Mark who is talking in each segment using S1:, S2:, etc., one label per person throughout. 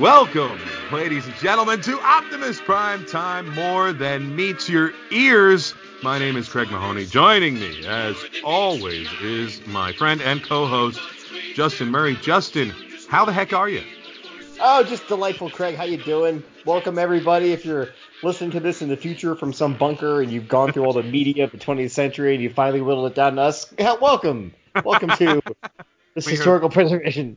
S1: Welcome, ladies and gentlemen, to Optimus Prime Time More Than Meets Your Ears. My name is Craig Mahoney. Joining me, as always, is my friend and co-host, Justin Murray. Justin, how the heck are you?
S2: Oh, just delightful, Craig. How you doing? Welcome, everybody. If you're listening to this in the future from some bunker and you've gone through all the media of the 20th century and you finally whittled it down to us, welcome. Welcome to this historical preservation.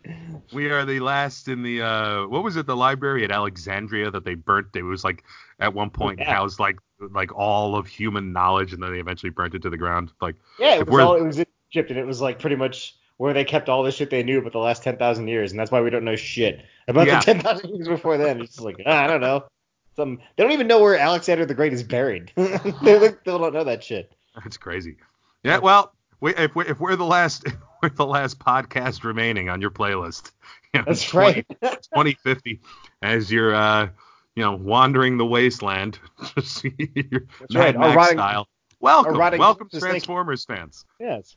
S1: We are the last in the uh, what was it? The library at Alexandria that they burnt. It was like at one point
S2: Yeah.
S1: housed like like all of human knowledge, and then they eventually burnt it to the ground. Like
S2: Yeah, it was all it was in Egypt, and it was like pretty much where they kept all the shit they knew about the last 10,000 years, and that's why we don't know shit about
S1: Yeah.
S2: the 10,000 years before then. It's just like ah, I don't know. Some they don't even know where Alexander the Great is buried. they still don't know that shit.
S1: That's crazy. Yeah, well, we, if we're if we're the last we're the last podcast remaining on your playlist, you know,
S2: That's
S1: 20
S2: right.
S1: 2050, as you're uh, you know wandering the wasteland, Mad
S2: right,
S1: Max style. Welcome,
S2: erotic
S1: welcome,
S2: justice, thank you.
S1: Transformers fans.
S2: yes.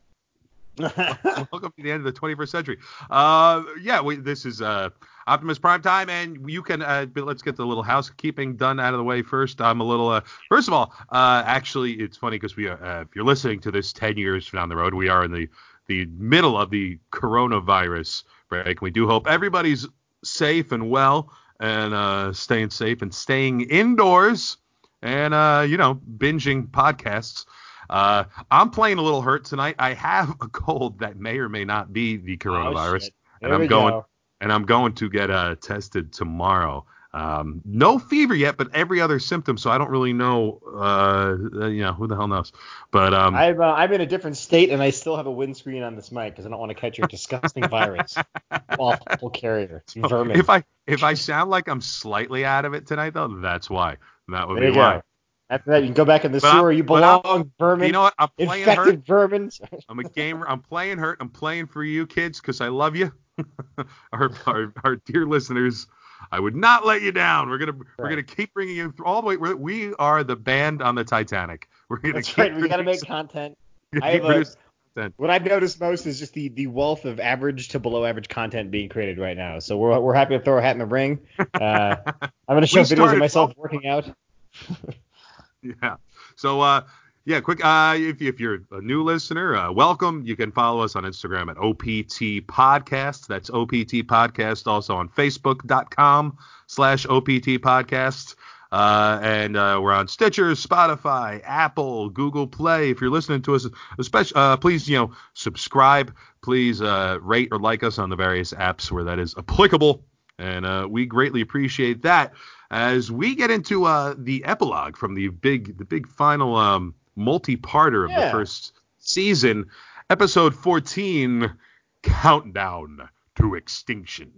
S1: Welcome to the end of the 21st century. Uh, yeah, we, this is uh, Optimus Prime time, and you can. Uh, but let's get the little housekeeping done out of the way first. I'm a little. Uh, first of all, uh, actually, it's funny because we are. Uh, if you're listening to this 10 years down the road, we are in the the middle of the coronavirus break. We do hope everybody's safe and well, and uh, staying safe and staying indoors, and uh, you know, binging podcasts. Uh, I'm playing a little hurt tonight. I have a cold that may or may not be the coronavirus,
S2: Oh,
S1: and I'm going
S2: go.
S1: and I'm going to get uh, tested tomorrow. Um, no fever yet, but every other symptom, so I don't really know. Uh, you know, who the hell knows? But um,
S2: I'm uh, I'm in a different state and I still have a windscreen on this mic because I don't want to catch your disgusting virus. Awful carrier, vermin.
S1: if I if I sound like I'm slightly out of it tonight, though, that's why. That would
S2: there
S1: be why.
S2: go. After that, you can go back in the
S1: But I'm-
S2: sewer. You belong, vermin.
S1: You know what? I'm playing hurt.
S2: vermin.
S1: I'm a gamer. I'm playing hurt. I'm playing for you kids because I love you. our, our our dear listeners, I would not let you down. We're gonna we're gonna keep bringing you through all the way. We're, we are the band on the Titanic. We're gonna
S2: That's
S1: keep
S2: right. We got to make content. I have a-
S1: content.
S2: What I've noticed most is just the, the wealth of average to below average content being created right now. So we're, we're happy to throw a hat in the ring. Uh, I'm going to show videos of myself working out.
S1: Yeah. So uh yeah, quick uh if, if you're a new listener, uh welcome. You can follow us on Instagram at OPT Podcast. That's OPT Podcast, also on Facebook.com slash OPT Podcast. Uh, and uh, we're on Stitcher, Spotify, Apple, Google Play. If you're listening to us, especially, uh, please, you know, subscribe. Please uh, rate or like us on the various apps where that is applicable. And we greatly appreciate that as we get into the epilogue from the big the big final um, multi-parter of the first season, episode 14, Countdown to Extinction.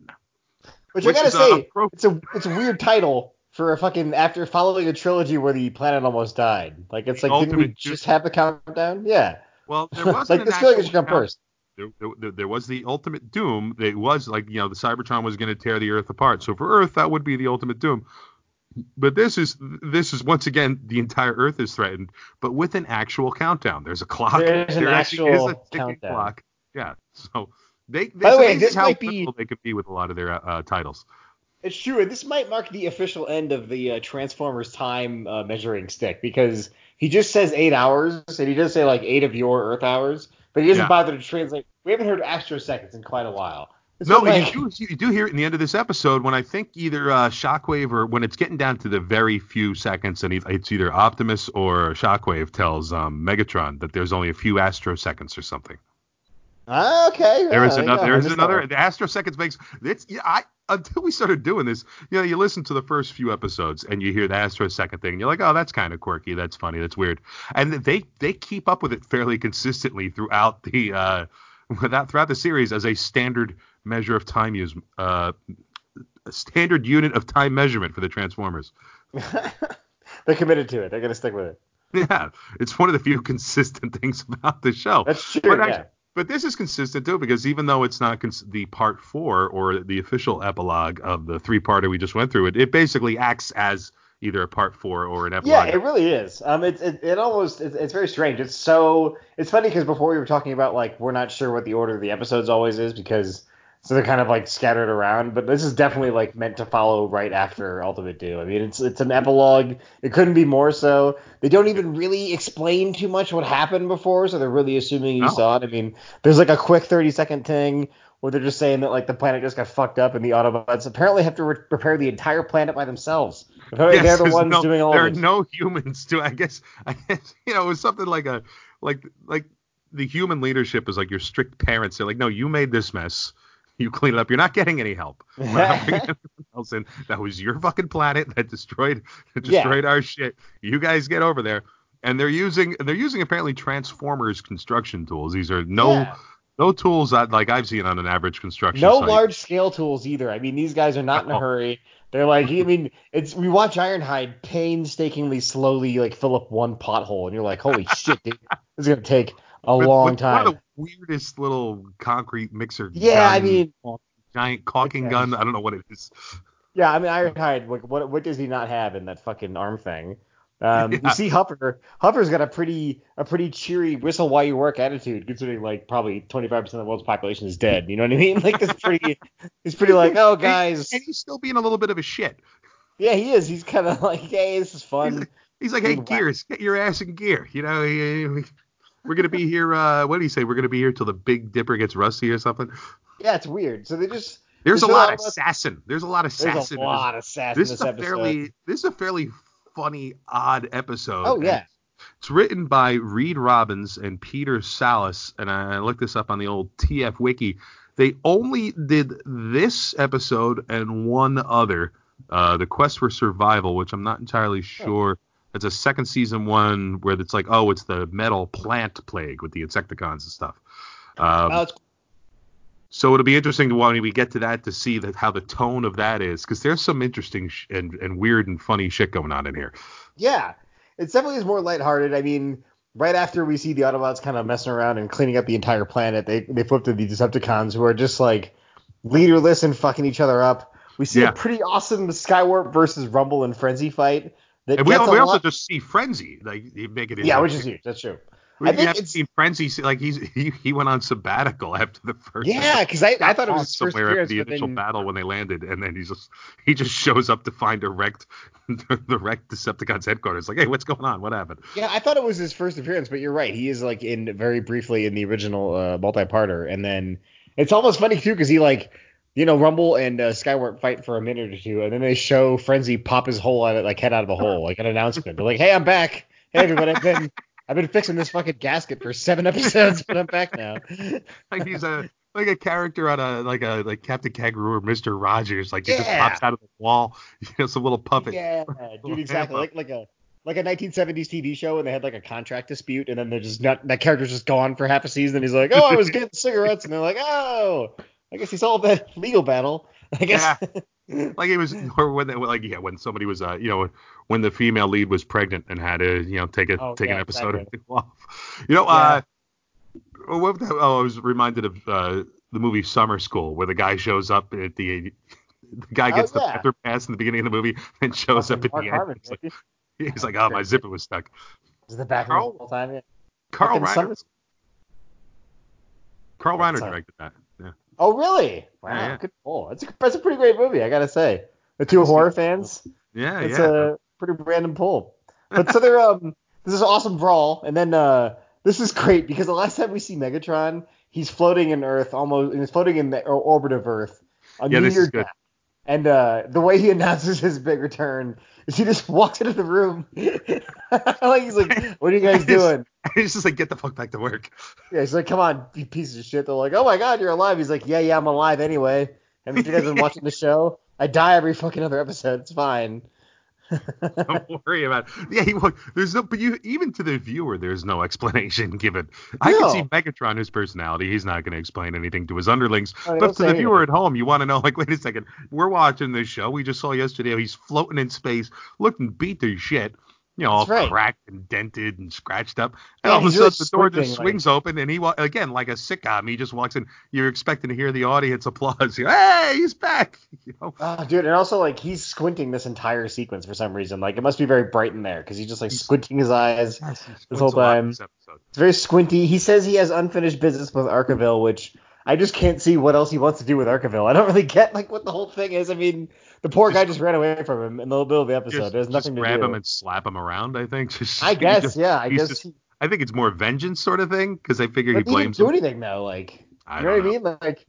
S2: Which,
S1: Which
S2: I gotta say,
S1: pro-
S2: it's a it's a weird title for a fucking after following a trilogy where the planet almost died. Like it's
S1: The
S2: like didn't we just have the countdown? Yeah.
S1: Well, there wasn't
S2: like this feeling should come first.
S1: There, there, there was the ultimate doom. It was like you know the Cybertron was going to tear the Earth apart. So for Earth, that would be the ultimate doom. But this is this is once again the entire Earth is threatened, but with an actual countdown. There's a clock.
S2: There is an
S1: actually is a
S2: actual countdown.
S1: clock. Yeah. So they.
S2: By
S1: it's
S2: the way, this
S1: how
S2: might be-
S1: they could be with a lot of their uh, titles.
S2: It's true, and this might mark the official end of the uh, Transformers time uh, measuring stick because he just says eight hours, and he does say like eight of your Earth hours, but he doesn't
S1: Yeah.
S2: bother to translate. We haven't heard astroseconds in quite a while.
S1: No,
S2: like-
S1: you, do, you do hear it in the end of this episode when I think either uh, Shockwave or when it's getting down to the very few seconds, and it's- either Optimus or Shockwave tells um, Megatron that there's only a few astroseconds or something.
S2: Ah, okay.
S1: There
S2: yeah,
S1: is another. There
S2: I
S1: another. The astroseconds makes it's. Yeah, I until we started doing this, you know, you listen to the first few episodes and you hear the astrosecond thing, and you're like, oh, that's kind of quirky, that's funny, that's weird, and they they keep up with it fairly consistently throughout the uh, without throughout the series as a standard measure of time use, uh, a standard unit of time measurement for the Transformers.
S2: They're committed to it. They're gonna stick with it.
S1: Yeah, it's one of the few consistent things about the show.
S2: That's true.
S1: But
S2: yeah.
S1: But this is consistent too, because even though it's not cons- the part four or the official epilogue of the three-parter we just went through, it, it basically acts as either a part four or an epilogue.
S2: Yeah, it really is. Um, it it, it almost it's, it's very strange. It's so it's funny because before we were talking about like we're not sure what the order of the episodes always is because so they're kind of like scattered around. But this is definitely like meant to follow right after Ultimate Doom. I mean, it's it's an epilogue. It couldn't be more so. They don't even really explain too much what happened before, so they're really assuming you saw it. I mean, there's like a quick 30 second thing where they're just saying that like the planet just got fucked up and the Autobots apparently have to re- repair the entire planet by themselves. Apparently
S1: Yes,
S2: they're the ones
S1: no-
S2: doing all
S1: there are no humans to I guess I guess you know it was something like a like like the human leadership is like your strict parents. They're like, no, you made this mess. You clean it up. You're not getting any help. We're not bringing anyone else in. That was your fucking planet that destroyed that
S2: Yeah.
S1: destroyed our shit. You guys get over there. And they're using they're using apparently Transformers construction tools. These are no
S2: Yeah.
S1: no tools that like I've seen on an average construction
S2: No
S1: site.
S2: large scale tools either. I mean, these guys are not in a hurry. They're like, I mean, it's we watch Ironhide painstakingly, slowly like fill up one pothole, and you're like, holy shit, dude, this is gonna take a
S1: With-
S2: long
S1: with
S2: time.
S1: One of the weirdest little concrete mixer.
S2: Yeah, I mean-
S1: giant caulking
S2: Okay.
S1: gun. I don't know what it is.
S2: Yeah, I mean, Ironhide, like, what what does he not have in that fucking arm thing? Um,
S1: Yeah.
S2: You see, Huffer, Huffer's got a pretty a pretty cheery whistle while you work attitude, considering like probably 25 percent of the world's population is dead. You know what I mean? Like, it's pretty, he's pretty like, oh guys,
S1: And he's still being a little bit of a shit.
S2: yeah, he is. He's kind of like, hey, this is fun.
S1: He's like, hey, Gears, get your ass in gear. You know, he- we- we're gonna be here. Uh, what do you say? We're gonna be here till the Big Dipper gets rusty or something.
S2: Yeah, it's weird. So they just
S1: There's a lot of assassin. There's a lot of
S2: there's
S1: assassin.
S2: a lot of sass
S1: this, this is a
S2: episode.
S1: fairly this is a fairly funny, odd episode.
S2: Oh
S1: And
S2: yeah,
S1: It's written by Reed Robbins and Peter Salas, and I looked this up on the old TF Wiki. They only did this episode and one other, uh, The Quest for Survival, which I'm not entirely sure. It's a second season one where it's like, oh, it's the metal plant plague with the insecticons and stuff. Um,
S2: Oh, it's-
S1: so it'll be interesting to when we get to that to see that how the tone of that is, because there's some interesting sh- and, and weird and funny shit going on in here.
S2: yeah, it definitely is more lighthearted. I mean, right after we see the Autobots kind of messing around and cleaning up the entire planet, they they flip to the Decepticons who are just like leaderless and fucking each other up. We see
S1: Yeah.
S2: a pretty awesome Skywarp versus Rumble and Frenzy fight. That
S1: And we, we also
S2: lot-
S1: just see Frenzy, like you make it.
S2: yeah, which is huge. That's true.
S1: We
S2: I think
S1: haven't
S2: it's-
S1: seen Frenzy. Like he's he, he went on sabbatical after the first.
S2: Yeah, because I, I thought it was his first
S1: somewhere after the initial
S2: then
S1: battle when they landed, and then he just he just shows up to find a wrecked the wrecked Decepticons headquarters. Like, hey, what's going on? What happened?
S2: Yeah, I thought it was his first appearance, but you're right. He is like in very briefly in the original uh, multi-parter, and then it's almost funny too because he like, you know, Rumble and uh, Skywarp fight for a minute or two, and then they show Frenzy pop his hole out of like head out of a hole, like an announcement. They're like, "Hey, I'm back. Hey, everybody, I've been I've been fixing this fucking gasket for seven episodes, but I'm back now."
S1: Like he's a like a character on a like a like Captain Kangaroo or Mister Rogers. Like he just pops out of the wall. You know, some little puppet.
S2: Yeah, dude, exactly. Like like a like a 1970s TV show, and they had like a contract dispute, and then they're just not that character's just gone for half a season. and He's like, "Oh, I was getting cigarettes," and they're like, "Oh, I guess he solved that legal battle." I guess.
S1: Like it was, or when they, like yeah, when somebody was, uh, you know, when the female lead was pregnant and had to, you know, take a
S2: Oh,
S1: take an episode off. You know, uh, what the, oh, I was reminded of uh, the movie Summer School where the guy shows up at the the guy
S2: Oh,
S1: gets the
S2: yeah.
S1: bathroom pass in the beginning of the movie and shows up at
S2: Mark
S1: the end.
S2: Harmon,
S1: He's like, he's like, oh, my zipper was stuck.
S2: Is the back
S1: Carl-
S2: the whole time? Yeah.
S1: Carl Reiner, Carl Reiner directed that.
S2: Oh, really? Wow,
S1: Yeah, yeah.
S2: good pull. That's a, that's a pretty great movie, I gotta say. The two horror fans,
S1: Yeah,
S2: it's
S1: yeah.
S2: a pretty random pull. But so they're um, this is awesome brawl, and then uh, this is great because the last time we see Megatron, he's floating in Earth, almost, he's floating in the orbit of Earth on
S1: Yeah,
S2: New
S1: this is good.
S2: Day. And uh, the way he announces his big return is he just walks into the room, like he's like, "What are you guys doing?"
S1: He's just like, get the fuck back to work.
S2: Yeah, he's like, "Come on, you pieces of shit." They're like, "Oh my god, you're alive." He's like, "Yeah, yeah, I'm alive anyway." If you guys been watching the show, I die every fucking other episode. It's fine.
S1: Don't worry about it. Yeah, he, there's no, but you even to the viewer, there's no explanation given. I
S2: No.
S1: can see Megatron, his personality, he's not going to explain anything to his underlings.
S2: He
S1: but to the
S2: anything.
S1: viewer at home, you want to know, like, wait a second, we're watching this show. We just saw yesterday he's floating in space, looking beat to shit. You know, all cracked and dented and scratched up. And
S2: Yeah,
S1: all of a sudden, the door just
S2: squinting, like-
S1: swings open, and he, wa- again, like a sitcom, he just walks in. You're expecting to hear the audience applause. You hey, he's back. You know,
S2: Oh, dude, and also like he's squinting this entire sequence for some reason. Like it must be very bright in there because he's just like squinting his eyes.
S1: Yes,
S2: This whole
S1: squints a lot in
S2: time.
S1: this.
S2: It's very squinty. He says he has unfinished business with Arkeville, which I just can't see what else he wants to do with Arkeville. I don't really get like what the whole thing is. I mean, the poor guy just ran away from him in the little middle of the episode.
S1: Just,
S2: There's nothing
S1: just
S2: to
S1: grab
S2: do.
S1: him and slap him around. I think. Just,
S2: I guess,
S1: just-
S2: yeah. I guess.
S1: just-
S2: he,
S1: I think it's more vengeance sort of thing because I figure he
S2: but he didn't do
S1: him.
S2: anything though. Like,
S1: I
S2: you know
S1: don't
S2: what I mean? Like,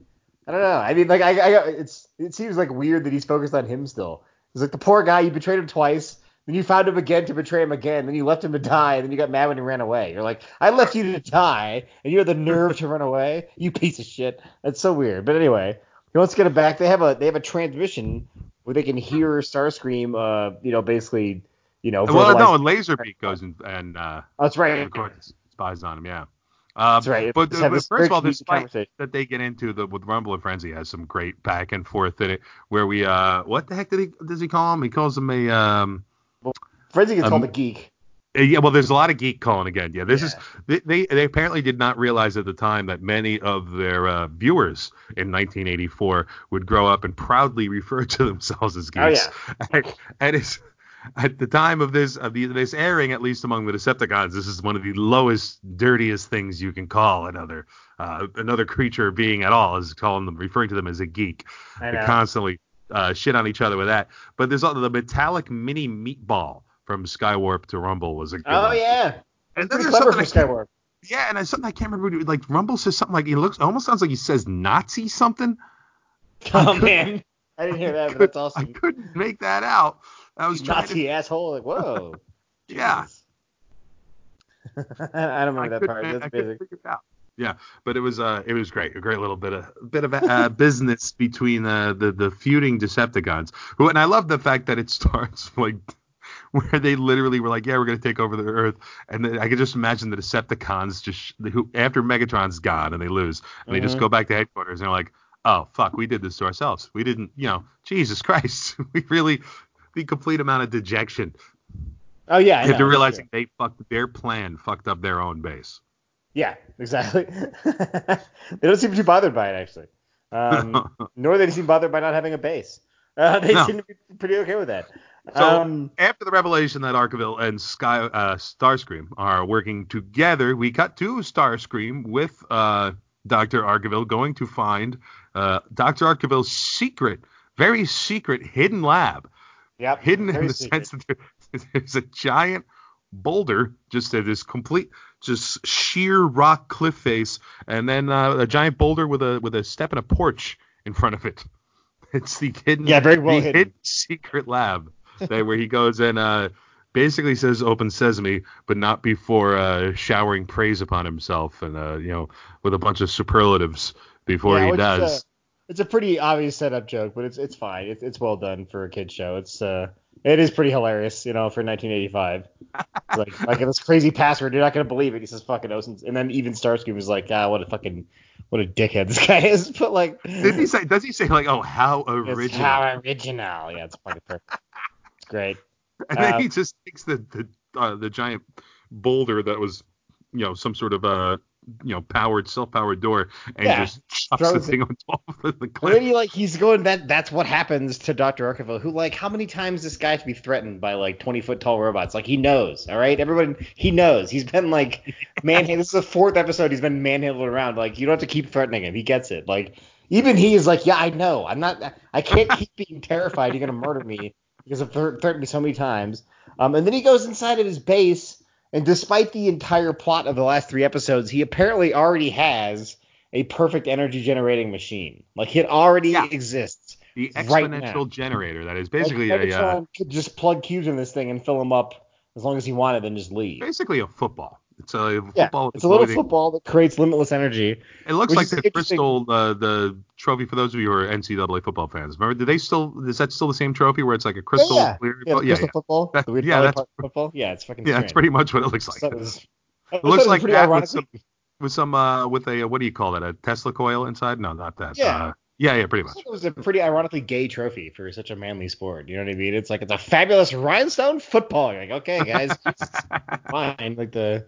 S2: I don't know. I mean, like, I, I, it's, it seems like weird that he's focused on him still. It's like the poor guy. You betrayed him twice. Then you found him again to betray him again. Then you left him to die. And then you got mad when he ran away. You're like, I left you to die, and you had the nerve to run away. You piece of shit. That's so weird. But anyway, he wants to get him back. They have a, they have a transmission where they can hear Starscream. Uh, you know, basically, you know.
S1: Well, no, Laserbeak goes and, and uh,
S2: that's right.
S1: records, spies on him. Yeah. Um,
S2: That's right.
S1: But, but first of all, this fight that they get into the with Rumble and Frenzy has some great back and forth in it. Where we uh, what the heck did he does he call him? He calls him a um.
S2: Frenzy gets
S1: Um,
S2: called a geek.
S1: Uh, Yeah, well, there's a lot of geek calling again. Yeah, this
S2: Yeah.
S1: is they, they apparently did not realize at the time that many of their uh, viewers in 1984 would grow up and proudly refer to themselves as geeks.
S2: Oh,
S1: geeks. and, and it's at the time of this of the, this airing, at least among the Decepticons, this is one of the lowest, dirtiest things you can call another uh, another creature being at all is calling them referring to them as a geek.
S2: I
S1: They constantly uh, shit on each other with that. But there's also the metallic mini meatball from Skywarp to Rumble was a good
S2: Oh
S1: one.
S2: yeah.
S1: And then
S2: Pretty
S1: there's something I
S2: Skywarp.
S1: yeah, and something I can't remember. Like Rumble says something like he looks almost sounds like he says Nazi something.
S2: Oh
S1: couldn't-
S2: man, I didn't hear that, but that's awesome.
S1: I couldn't make that out. I was trying
S2: Nazi asshole. Like whoa.
S1: Yeah.
S2: I don't
S1: I
S2: that part.
S1: I
S2: That's basic.
S1: figure it out. Yeah, but it was uh it was great. A great little bit of bit of uh, business between uh, the the feuding Decepticons. Who and I love the fact that it starts like where they literally were like, yeah, we're gonna take over the Earth, and then I could just imagine the Decepticons just who after Megatron's gone and they lose, and they just
S2: Mhm.
S1: go back to headquarters and they're like, oh fuck, we did this to ourselves. We didn't, you know, Jesus Christ, we really the complete amount of dejection
S2: Oh yeah, I know,
S1: after
S2: that's
S1: realizing they fucked their plan, fucked up their own base.
S2: Yeah, exactly. they don't seem too bothered by it actually. Um, nor they seem bothered by not having a base. Uh, they
S1: No.
S2: seem to be pretty okay with that.
S1: So
S2: um,
S1: after the revelation that Arkeville and Sky uh, Starscream are working together, we cut to Starscream with uh, Dr. Arkeville going to find uh, Dr. Arkeville's secret, very secret hidden lab.
S2: yep,
S1: Hidden in the
S2: secret.
S1: sense that there, there's a giant boulder, just a, this complete, just sheer rock cliff face, and then uh, a giant boulder with a with a step and a porch in front of it. It's the hidden,
S2: Yeah, very well
S1: the
S2: hidden.
S1: secret lab that where he goes and uh, basically says "Open Sesame," but not before uh, showering praise upon himself and uh, you know with a bunch of superlatives before
S2: Yeah,
S1: he does.
S2: a- it's a pretty obvious setup joke, but it's it's fine. It's it's well done for a kid show. It's uh it is pretty hilarious, you know, for 1985. like like this crazy password, you're not gonna believe it. He says fucking Oceans, and then even Starscream was like, ah, what a fucking what a dickhead this guy is. But like,
S1: Did he say? Does he say like, "Oh, how
S2: it's
S1: original"?
S2: how original. Yeah, it's fucking perfect. Great.
S1: And then
S2: Uh,
S1: he just takes the the uh, the giant boulder that was, you know, some sort of uh, you know, powered self-powered door, and
S2: Yeah,
S1: just chucks the
S2: throws it.
S1: thing on top of the cliff.
S2: Maybe like he's going that that's what happens to Dr. Arkeville, who like how many times this guy to be threatened by like twenty foot tall robots? Like he knows, all right? Everyone he knows. He's been like manhandled. this is the fourth episode he's been manhandled around. Like you don't have to keep threatening him. He gets it. Like even he is like, yeah, I know. I'm not. I can't keep being terrified. You're gonna murder me because I've threatened me so many times. Um, and then he goes inside of his base, and despite the entire plot of the last three episodes, he apparently already has a perfect energy generating machine. Like it already
S1: Yeah.
S2: exists.
S1: The
S2: right
S1: exponential
S2: now.
S1: generator that is basically
S2: like,
S1: a uh,
S2: could just plug cubes in this thing and fill them up as long as he wanted, then just leave.
S1: basically a football. It's a
S2: Yeah,
S1: football.
S2: it's a little
S1: floating-
S2: football that creates limitless energy.
S1: It looks like the crystal, uh, the trophy for those of you who are NCAA football fans. Remember, do they still? Is that still the same trophy where it's like a crystal?
S2: yeah,
S1: clear-
S2: Yeah,
S1: yeah,
S2: crystal
S1: yeah.
S2: football.
S1: That- yeah, that's-
S2: football. Yeah, it's fucking
S1: Yeah,
S2: strange.
S1: that's pretty much what it looks like.
S2: Was-
S1: It looks like that with some with some uh with a what do you call that? A Tesla coil inside? No, not that.
S2: Yeah.
S1: Uh, yeah, yeah, pretty much.
S2: It was a pretty ironically gay trophy for such a manly sport. You know what I mean? It's like it's a fabulous rhinestone football. You're like, okay, guys, fine. Like the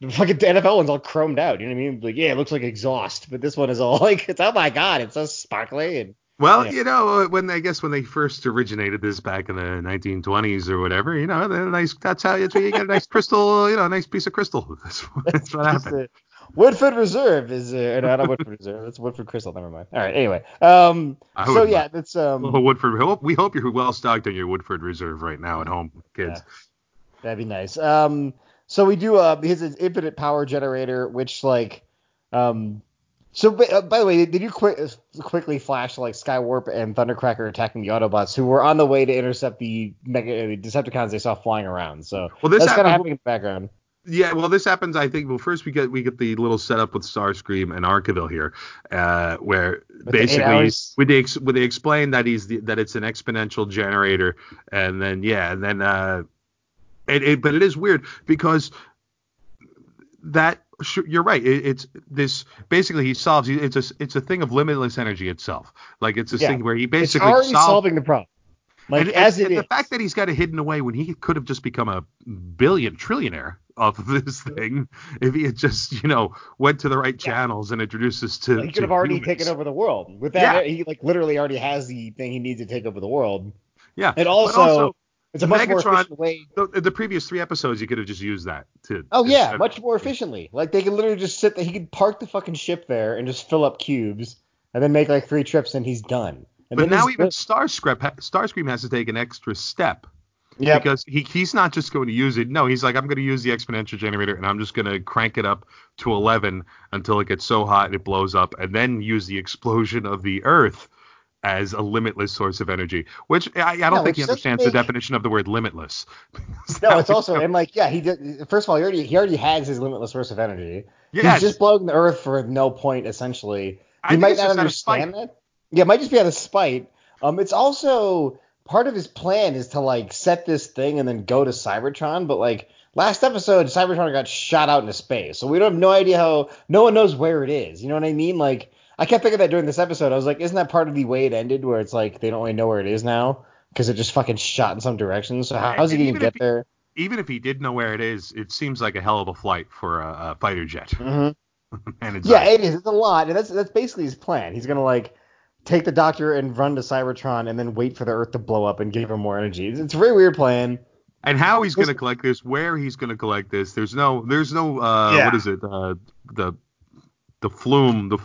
S2: the fucking NFL one's all chromed out. You know what I mean? Like, yeah, it looks like exhaust, but this one is all like, it's oh my god, it's so sparkly and
S1: Well,
S2: Yeah.
S1: you know, when I guess when they first originated this back in the 1920s or whatever, you know, they're nice. That's how that's you get a nice crystal, you know, a nice piece of crystal. That's, that's what happened.
S2: Woodford Reserve is uh, no, not Woodford Reserve. It's Woodford Crystal. Never mind. All right. Anyway, um, so yeah, that's um,
S1: Well, Woodford. we hope- We hope you're well stocked on your Woodford Reserve right now at home, kids.
S2: That'd be nice. Um, so we do uh his infinite power generator, which like, um, so uh, by the way, did you quick quickly flash like Skywarp and Thundercracker attacking the Autobots who were on the way to intercept the mega uh, Decepticons they saw flying around? So
S1: Well, this
S2: that's kind of happening in the background.
S1: Yeah, well, this happens. I think. Well, first we get we get the little setup with Starscream and Arkeville here, uh, where
S2: With
S1: basically when they ex- when they explain that he's the, that it's an exponential generator, and then yeah, and then uh, it, it but it is weird because that you're right. It, it's this basically he solves. It's a it's a thing of limitless energy itself. Like it's this
S2: Yeah.
S1: thing where he
S2: It's
S1: basically
S2: already
S1: solves
S2: solving the problem. Like
S1: and,
S2: as
S1: and
S2: it
S1: the
S2: is.
S1: fact that he's got it hidden away when he could have just become a billion trillionaire off of this thing if he had just you know went to the right
S2: Yeah.
S1: channels and introduced us to
S2: he
S1: to
S2: could have already
S1: humans.
S2: taken over the world. With that,
S1: Yeah.
S2: he like literally already has the thing he needs to take over the world.
S1: yeah
S2: And also, it's a much more
S1: Megatron-
S2: efficient way.
S1: the, the previous three episodes you could have just used that to
S2: Oh yeah, much more efficiently. Like they could literally just sit there. He could park the fucking ship there and just fill up cubes, and then make like three trips, and he's done. And
S1: but now even
S2: good.
S1: Starscream Starscream has to take an extra step
S2: Yep.
S1: because he, he's not just going to use it. No, he's like, I'm going to use the exponential generator and I'm just going to crank it up to 11 until it gets so hot it blows up, and then use the explosion of the Earth as a limitless source of energy. Which I, I don't
S2: Yeah,
S1: think he understands the definition of the word limitless.
S2: no, it's also and like yeah, he did. First of all, he already he already has his limitless source of energy.
S1: yeah,
S2: He's just blowing the Earth for no point essentially.
S1: I
S2: He
S1: think
S2: might not
S1: just out of spite.
S2: understand that. Yeah, it might just be out of spite. Um, it's also part of his plan is to like set this thing and then go to Cybertron, but like last episode, Cybertron got shot out into space, so we don't have no idea how. No one knows where it is. You know what I mean? Like I kept thinking that during this episode. I was like, isn't that part of the way it ended, where it's like they don't really know where it is now because it just fucking shot in some direction. So how, how's he gonna
S1: even
S2: get
S1: he-
S2: there?
S1: Even if he did know where it is, it seems like a hell of a flight for a, a fighter jet.
S2: hmm
S1: and it's
S2: Yeah, it is. It's a lot, and that's that's basically his plan. He's gonna like take the Doctor and run to Cybertron, and then wait for the Earth to blow up and give him more energy. It's, it's a very weird plan.
S1: and how he's going to collect this, where he's going to collect this. There's no, there's no, uh,
S2: Yeah.
S1: what is it? Uh, the the flume, the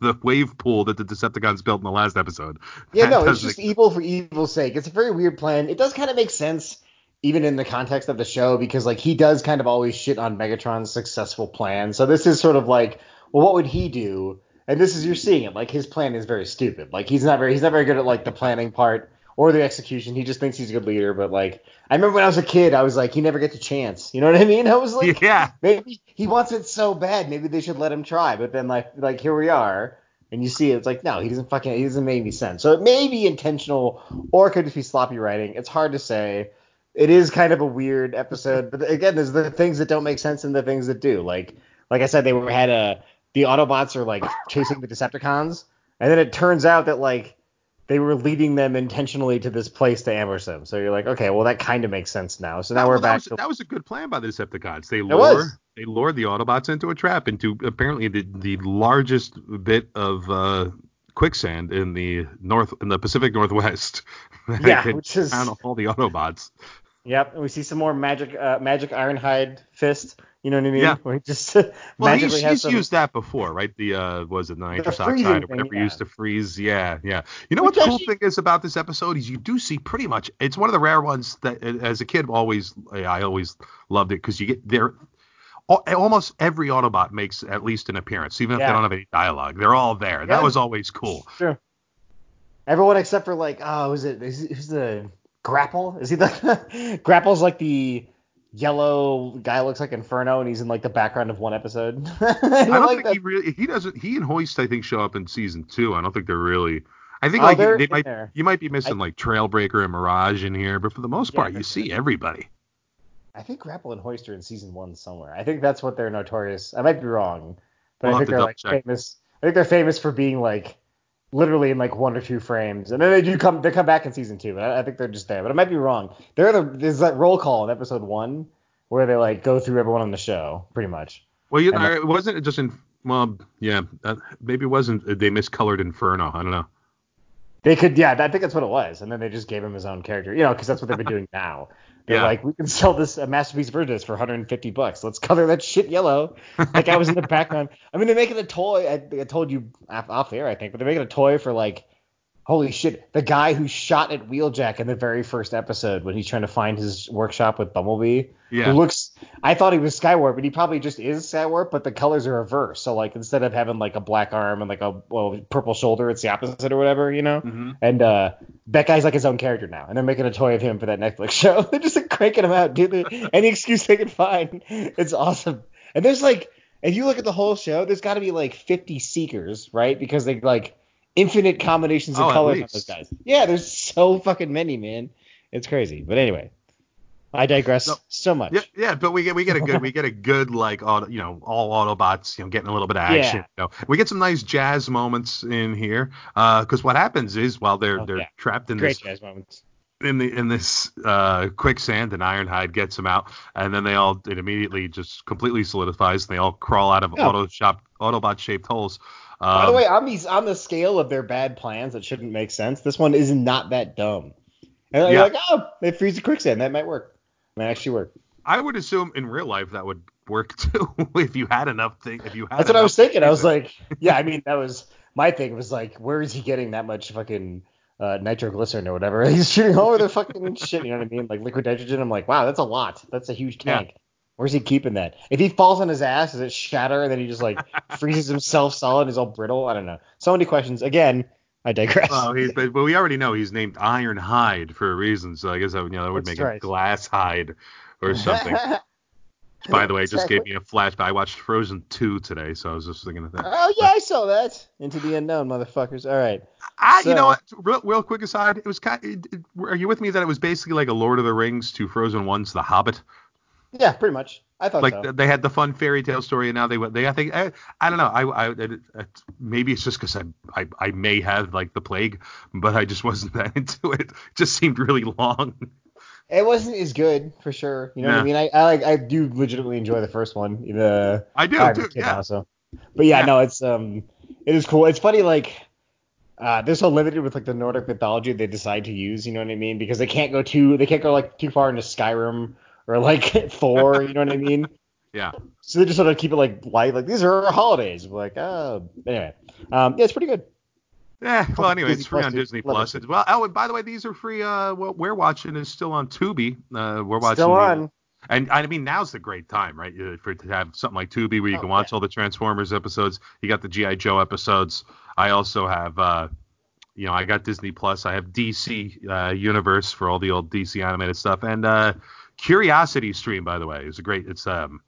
S1: the wave pool that the Decepticons built in the last episode.
S2: Yeah,
S1: That
S2: no, it's just evil for evil's sake. It's a very weird plan. It does kind of make sense, even in the context of the show, because like he does kind of always shit on Megatron's successful plan. So this is sort of like, well, what would he do? And this is you're seeing it. Like his plan is very stupid. Like he's not very he's not very good at like the planning part or the execution. He just thinks he's a good leader. But like I remember when I was a kid, I was like, he never gets a chance. You know what I mean? I was like,
S1: yeah,
S2: maybe he wants it so bad. Maybe they should let him try. But then like like here we are, and you see it, it's like no, he doesn't fucking he doesn't make any sense. So it may be intentional or it could just be sloppy writing. It's hard to say. It is kind of a weird episode, but again, there's the things that don't make sense and the things that do. Like like I said, they were had a the Autobots are like chasing the Decepticons, and then it turns out that like they were leading them intentionally to this place to ambush them. So you're like, okay, well that kind of makes sense now. So now
S1: That-
S2: we're back
S1: was,
S2: to
S1: that was a good plan by the Decepticons. They lure they lured the Autobots into a trap, into apparently the the largest bit of uh, quicksand in the north in the Pacific Northwest.
S2: Yeah,
S1: could
S2: which is-
S1: all the Autobots.
S2: Yep, and we see some more magic, uh, magic Ironhide fist. You know what I mean?
S1: Yeah.
S2: Where he just
S1: Well, he's, he's
S2: some.
S1: used that before, right? The uh, was it the nitrous oxide or
S2: thing,
S1: whatever
S2: yeah.
S1: used to freeze? Yeah, yeah. You know
S2: Which
S1: what the cool thing is about this episode is you do see pretty much. It's one of the rare ones that, uh, as a kid, always I always loved it because you get there. Almost every Autobot makes at least an appearance, even if
S2: Yeah.
S1: they don't have any dialogue. They're all there. That was always cool.
S2: Sure. Everyone except for like, oh, is it? Is, who's the Grapple? Is he the Grapple's like the yellow guy looks like Inferno, and he's in like the background of one episode. I don't, like
S1: think
S2: that.
S1: he really. He doesn't. He and Hoist, I think, show up in season two. I don't think they're really. I think
S2: Oh,
S1: like they might.
S2: there.
S1: You might be missing like Trailbreaker and Mirage in here, but for the most
S2: Yeah,
S1: part, you see everybody.
S2: I think Grapple and Hoist are in season one somewhere. I think that's what they're notorious. I might be wrong, but
S1: We'll
S2: I think they're like
S1: double-check.
S2: famous. I think they're famous for being like literally in like one or two frames, and then they do come. They come back in season two, but I, I think they're just there. But I might be wrong. They're the there's that roll call in episode one where they like go through everyone on the show, pretty much.
S1: Well, you it wasn't it just in. Well, yeah, uh, maybe it wasn't. They miscolored Inferno. I don't know.
S2: They could, yeah, I think that's what it was, and then they just gave him his own character, you know, because that's what they've been doing now. They're
S1: Yeah.
S2: like, we can sell this a masterpiece version of this for 150 bucks. Let's color that shit yellow. Like I was in the background. I mean, they're making a toy. I, I told you off, off air, I think, but they're making a toy for like, holy shit, the guy who shot at Wheeljack in the very first episode when he's trying to find his workshop with Bumblebee.
S1: Yeah.
S2: Who looks? I thought he was Skywarp, but he probably just is Skywarp, but the colors are reversed. So like instead of having like a black arm and like a well, purple shoulder, it's the opposite or whatever, you know.
S1: Mhm.
S2: And uh, that guy's like his own character now, and they're making a toy of him for that Netflix show. they're just like cranking him out, dude. Any excuse they can find. It's awesome. And there's like, if you look at the whole show, there's got to be like 50 seekers, right? Because they like infinite combinations of
S1: Oh,
S2: colors on those guys. Yeah, there's so fucking many, man. It's crazy. But anyway, I digress
S1: No.
S2: so much.
S1: Yeah, yeah, but we get we get a good we get a good like auto, you know all Autobots you know getting a little bit of action.
S2: Yeah.
S1: You know, we get some nice jazz moments in here because what happens is while they're
S2: Oh,
S1: they're
S2: yeah.
S1: trapped in
S2: Great
S1: this
S2: jazz moments.
S1: in the in this uh, quicksand and Ironhide gets them out and then they all it immediately just completely solidifies and they all crawl out of
S2: Yeah.
S1: auto shop Autobot shaped holes. Um,
S2: By the way, on these on the scale of their bad plans that shouldn't make sense, this one is not that dumb. And you're
S1: Yeah.
S2: like, oh, they freeze the quicksand. That might work. Might actually work.
S1: I would assume in real life that would work too if you had enough thing if you had.
S2: That's what I was thinking. I was like, yeah, I mean, that was my thing. Was like, where is he getting that much fucking uh, nitroglycerin or whatever? He's shooting all over the fucking shit. You know what I mean? Like liquid nitrogen. I'm like, wow, that's a lot. That's a huge
S1: Yeah.
S2: tank. Where's he keeping that? If he falls on his ass, does it shatter and then he just like freezes himself solid and is all brittle? I don't know. So many questions. Again, I digress.
S1: Well, he's, but, but we already know he's named Ironhide for a reason, so I guess that, would- you know that would
S2: That's
S1: make
S2: right.
S1: it Glass Hide or something. By the way, it just gave me a flashback. I watched Frozen 2 today, so I was just thinking of that.
S2: Oh yeah, I saw that. Into the unknown, motherfuckers. All right.
S1: I, you know what? Real, real quick aside, it was kind. It, it, are you with me that it was basically like a Lord of the Rings to Frozen 1's The Hobbit?
S2: Yeah, pretty much. I thought
S1: Like
S2: so.
S1: they had the fun fairy tale story, and now they went. They I think I, I don't know. I, I it, maybe it's just because I, I I may have like the plague, but I just wasn't that into it. It just seemed really long.
S2: It wasn't as good for sure. You know what I mean? I, I like I do legitimately enjoy the first one. The
S1: I do
S2: I
S1: too. Yeah.
S2: now, so. But yeah,
S1: Yeah.
S2: no, it's um, it is cool. It's funny like. Uh, they're so limited with like the Nordic mythology they decide to use, you know what I mean? Because they can't go too, they can't go like too far into Skyrim or like Thor, you know what I mean?
S1: Yeah.
S2: So they just sort of keep it like light, like these are our holidays. We're like, oh, anyway, um, yeah, it's pretty good.
S1: Yeah, well, anyway,
S2: Disney
S1: it's free
S2: Plus,
S1: on. Disney Plus.
S2: it.
S1: As well, oh, and by the way, these are free. Uh, what we're watching is still on Tubi. Uh, we're watching.
S2: Still
S1: the-
S2: on.
S1: And I mean, now's the great time, right? uh, For to have something like Tubi where you
S2: Oh,
S1: can watch
S2: yeah.
S1: all the Transformers episodes. You got the GI Joe episodes. I also have, uh, you know, I got Disney Plus. I have DC uh, Universe for all the old DC animated stuff, and uh, Curiosity Stream, by the way, is a great. It's um,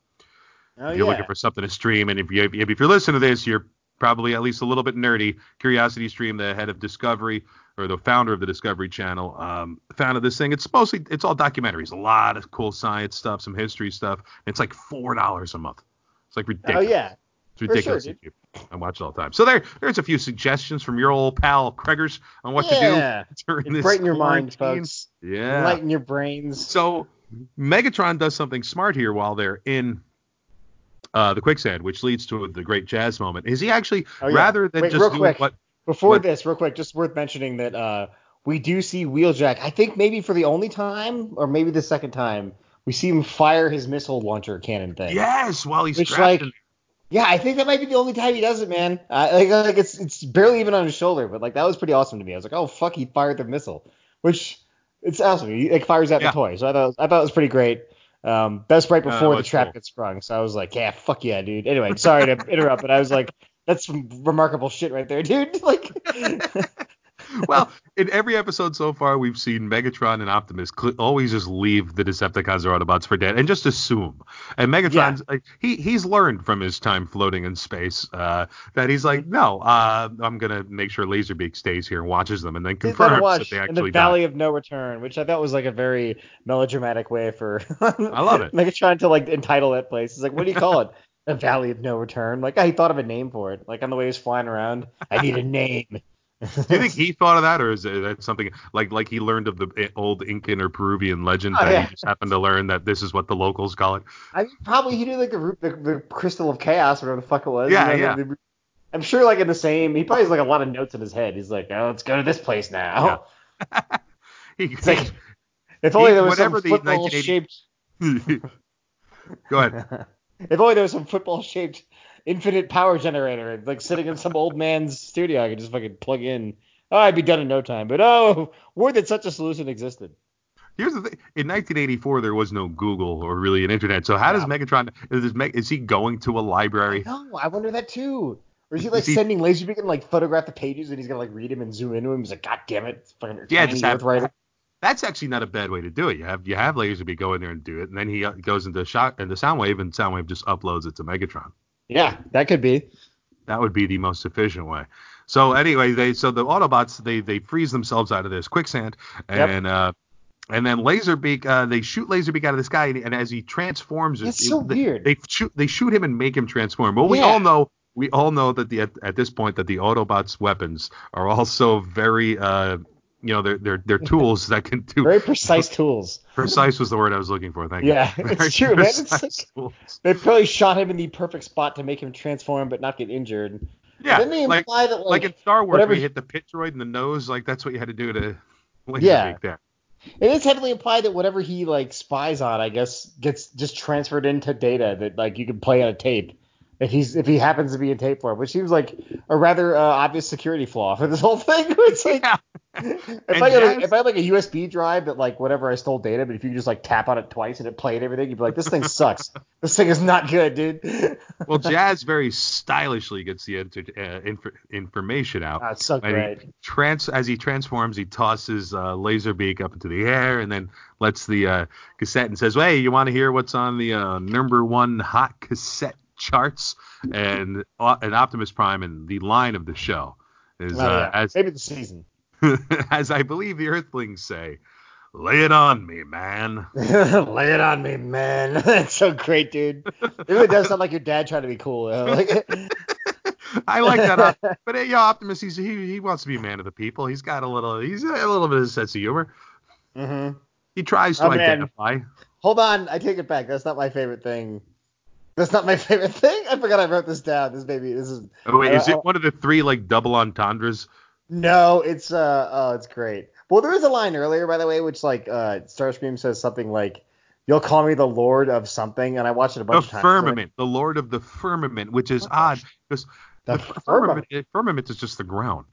S2: Oh,
S1: if you're
S2: yeah.
S1: looking for something to stream, and if you if you're listening to this, you're probably at least a little bit nerdy. Curiosity Stream, the head of Discovery or the founder of the Discovery Channel, um, founded this thing. It's mostly it's all documentaries, a lot of cool science stuff, some history stuff. It's like four dollars a month. It's like ridiculous.
S2: oh yeah.
S1: It's
S2: sure.
S1: I watch it all the time. So there, there's a few suggestions from your old pal Kreggers on what
S2: Yeah.
S1: to do during this
S2: Brighten your mind, folks.
S1: Yeah.
S2: Lighten your brains.
S1: So Megatron does something smart here while they're in uh, the quicksand, which leads to the great jazz moment. Is he actually
S2: Oh, yeah.
S1: rather than
S2: Wait,
S1: just
S2: quick.
S1: what?
S2: Before
S1: What?
S2: this, real quick, just worth mentioning that uh, we do see Wheeljack. I think maybe for the only time, or maybe the second time, we see him fire his missile launcher cannon thing.
S1: Yes, while he's
S2: Which, like,
S1: in-
S2: Yeah, I think that might be the only time he does it, man. Uh, like, like it's it's barely even on his shoulder, but like that was pretty awesome to me. I was like, oh fuck, he fired the missile, which it's awesome. He like fires out
S1: Yeah.
S2: the toy, so I thought I thought it was pretty great. Um, best right
S1: Uh,
S2: before the trap
S1: cool.
S2: gets sprung, so I was like, yeah, fuck yeah, dude. Anyway, sorry to interrupt, but I was like, that's some remarkable shit right there, dude. Like,
S1: well, in every episode so far, we've seen Megatron and Optimus cl- always just leave the Decepticons or Autobots for dead and just assume. And Megatron's like, he he's learned from his time floating in space uh, that he's like, no, uh, I'm gonna make sure Laserbeak stays here and watches them, and then confirms that they
S2: in the Valley
S1: die.
S2: of No Return, which I thought was like a very melodramatic way for I
S1: love it.
S2: Megatron to like entitle that place. It's like, what do you call it? The Valley of No Return. Like, he thought of a name for it. Like on the way he was flying around, I need a name.
S1: Do you think he thought of that, or is that something like like he learned of the eh, old Incan or Peruvian legend
S2: Oh,
S1: that
S2: yeah.
S1: he just happened to learn that this is what the locals call it?
S2: I mean, probably he knew like the, the the crystal of chaos, or whatever the fuck it was.
S1: Yeah, yeah.
S2: the- I'm sure, like in the same, he probably has like a lot of notes in his head. He's like, oh, let's go to this place now.
S1: Yeah. he,
S2: It's like, if only
S1: He-
S2: there was some football
S1: 1980
S2: shaped.
S1: Go ahead.
S2: if only there was some football shaped infinite power generator, like sitting in some old man's studio, I could just fucking plug in. Oh, I'd be done in no time. But oh, word that such a solution existed.
S1: Here's the thing: in 1984, there was no Google or really an internet. So how does Megatron? Is, Meg, is he going to a library?
S2: No, I wonder that too. Or is he like
S1: Is he-
S2: sending Laserbeak and like photograph the pages and he's gonna like read him and zoom into him? He's like, God damn it, fucking
S1: Yeah, just have.
S2: Writer.
S1: That's actually not a bad way to do it. You have you have Laserbeak go in there and do it, and then he uh, goes into shot into Soundwave, and Soundwave just uploads it to Megatron.
S2: Yeah, that could be.
S1: That would be the most efficient way. So anyway, they so the Autobots they they freeze themselves out of this quicksand,
S2: Yep.
S1: and uh, and then Laserbeak uh, they shoot Laserbeak out of the sky, and, and as he transforms,
S2: That's
S1: it-
S2: so
S1: they,
S2: weird.
S1: They shoot they shoot him and make him transform. Well, we all know we all know that the at, at this point that the Autobots' weapons are also very uh you know they're they're they're tools that can do
S2: Very precise tools.
S1: precise was the word I was looking for. Thank
S2: Yeah,
S1: you.
S2: Yeah,
S1: it's
S2: true, man. It's
S1: precise tools.
S2: They probably shot him in the perfect spot to make him transform but not get injured.
S1: Yeah,
S2: Didn't they
S1: like
S2: imply that
S1: like
S2: like,
S1: in Star Wars,
S2: whatever-
S1: where you hit the pit droid in the nose, like that's what you had to do to Laserbeak
S2: Yeah.
S1: there.
S2: it is heavily implied that whatever he like spies on, I guess, gets just transferred into data that like you can play on a tape if he's if he happens to be in tape form, which seems like a rather uh, obvious security flaw for this whole thing. it's like
S1: Yeah.
S2: if I had if I had like a USB drive that like whatever I stole data, but if you could just like tap on it twice and it played everything, you'd be like, this thing sucks. this thing is not good, dude.
S1: Well, Jazz very stylishly gets the uh, inf- information out.
S2: Ah, it's so great.
S1: trans as he transforms, he tosses uh, Laserbeak up into the air and then lets the uh, cassette and says, "Hey, you want to hear what's on the uh, number one hot cassette charts?" And uh, and Optimus Prime and the line of the show is
S2: Oh,
S1: uh,
S2: yeah.
S1: as
S2: Maybe the season.
S1: as I believe the Earthlings say, "Lay it on me, man."
S2: Lay it on me, man. That's so great, dude. It really does sound like your dad trying to be cool. Like,
S1: I like that, but yeah, Optimus, he's, he he wants to be a man of the people. He's got a little, he's a little bit of a sense of humor.
S2: Mhm.
S1: He tries to
S2: Oh, man.
S1: identify.
S2: Hold on, I take it back. That's not my favorite thing. That's not my favorite thing. I forgot I wrote this down. This maybe this is
S1: Oh, wait, is
S2: Uh,
S1: it one of the three like double entendres?
S2: no. It's uh oh, it's great. Well, there was a line earlier, by the way, which like uh Starscream says something like, "You'll call me the Lord of something," and I watched it a
S1: The
S2: bunch of times.
S1: The firmament, the Lord of the firmament, which is
S2: the
S1: odd because
S2: The
S1: the,
S2: firmament.
S1: firmament, firmament is just the ground.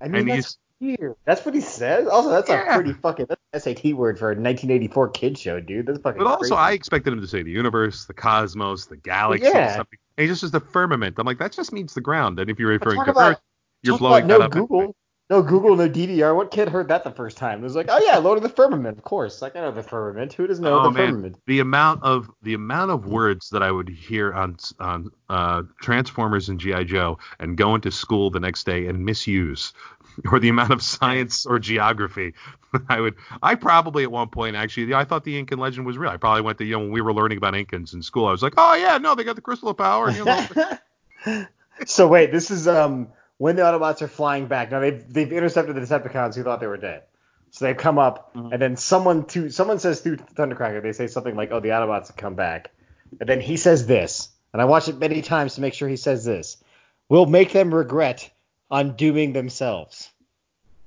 S2: I mean,
S1: and
S2: that's weird. That's what he says. Also, that's
S1: Yeah.
S2: a pretty fucking that's an SAT word for a 1984 kid show, dude. That's fucking.
S1: But also,
S2: crazy.
S1: I expected him to say the universe, the cosmos, the galaxy,
S2: Yeah.
S1: something. And he just says the firmament. I'm like, that just means the ground. And if you're referring to
S2: about-
S1: Earth, you're blowing
S2: about
S1: that
S2: no
S1: up.
S2: Google, no Google, no DVR. What kid heard that the first time? It was like, oh yeah, Lord of the Firmament, of course. Like I know the firmament. Who doesn't know
S1: Oh,
S2: the
S1: man.
S2: firmament?
S1: the amount of the amount of words that I would hear on on uh, Transformers and GI Joe and go into school the next day and misuse, or the amount of science or geography I would. I probably at one point actually I thought the Incan legend was real. I probably went to you know when we were learning about Incans in school. I was like, oh yeah, no, they got the crystal of power. You know,
S2: so wait, this is um when the Autobots are flying back. Now they've they've intercepted the Decepticons who thought they were dead. So they've come up,
S1: Mhm.
S2: and then someone to someone says through Thundercracker, they say something like, "Oh, the Autobots have come back," and then he says this, and I watch it many times to make sure he says this: "We'll make them regret undoing themselves."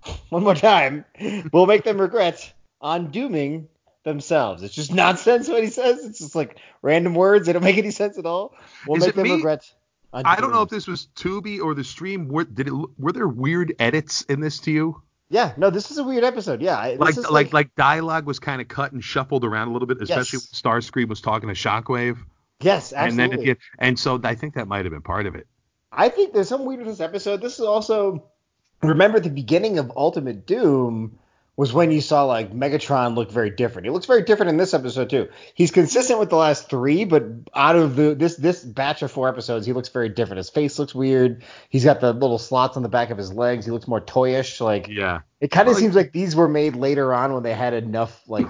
S2: One more time, we'll make them regret undoing themselves. It's just nonsense what he says. It's just like random words. They don't make any sense at all. We'll
S1: Is
S2: make them
S1: me?
S2: regret.
S1: I don't know if this was Tubi or the stream. Were, did it? Were there weird edits in this to you?
S2: Yeah, no, this is a weird episode. Yeah, I- this
S1: Like,
S2: is
S1: like like dialogue was kind of cut and shuffled around a little bit, especially
S2: Yes.
S1: when Starscream was talking to Shockwave.
S2: yes, absolutely.
S1: And then if you, and so I think that might have been part of it.
S2: I think there's some weird with this episode. This is also remember the beginning of Ultimate Doom was when you saw like Megatron look very different. He looks very different in this episode too. He's consistent with the last three, but out of the this this batch of four episodes, he looks very different. His face looks weird. He's got the little slots on the back of his legs. He looks more toyish. Like
S1: Yeah.
S2: It kind of
S1: Well,
S2: seems like these were made later on when they had enough like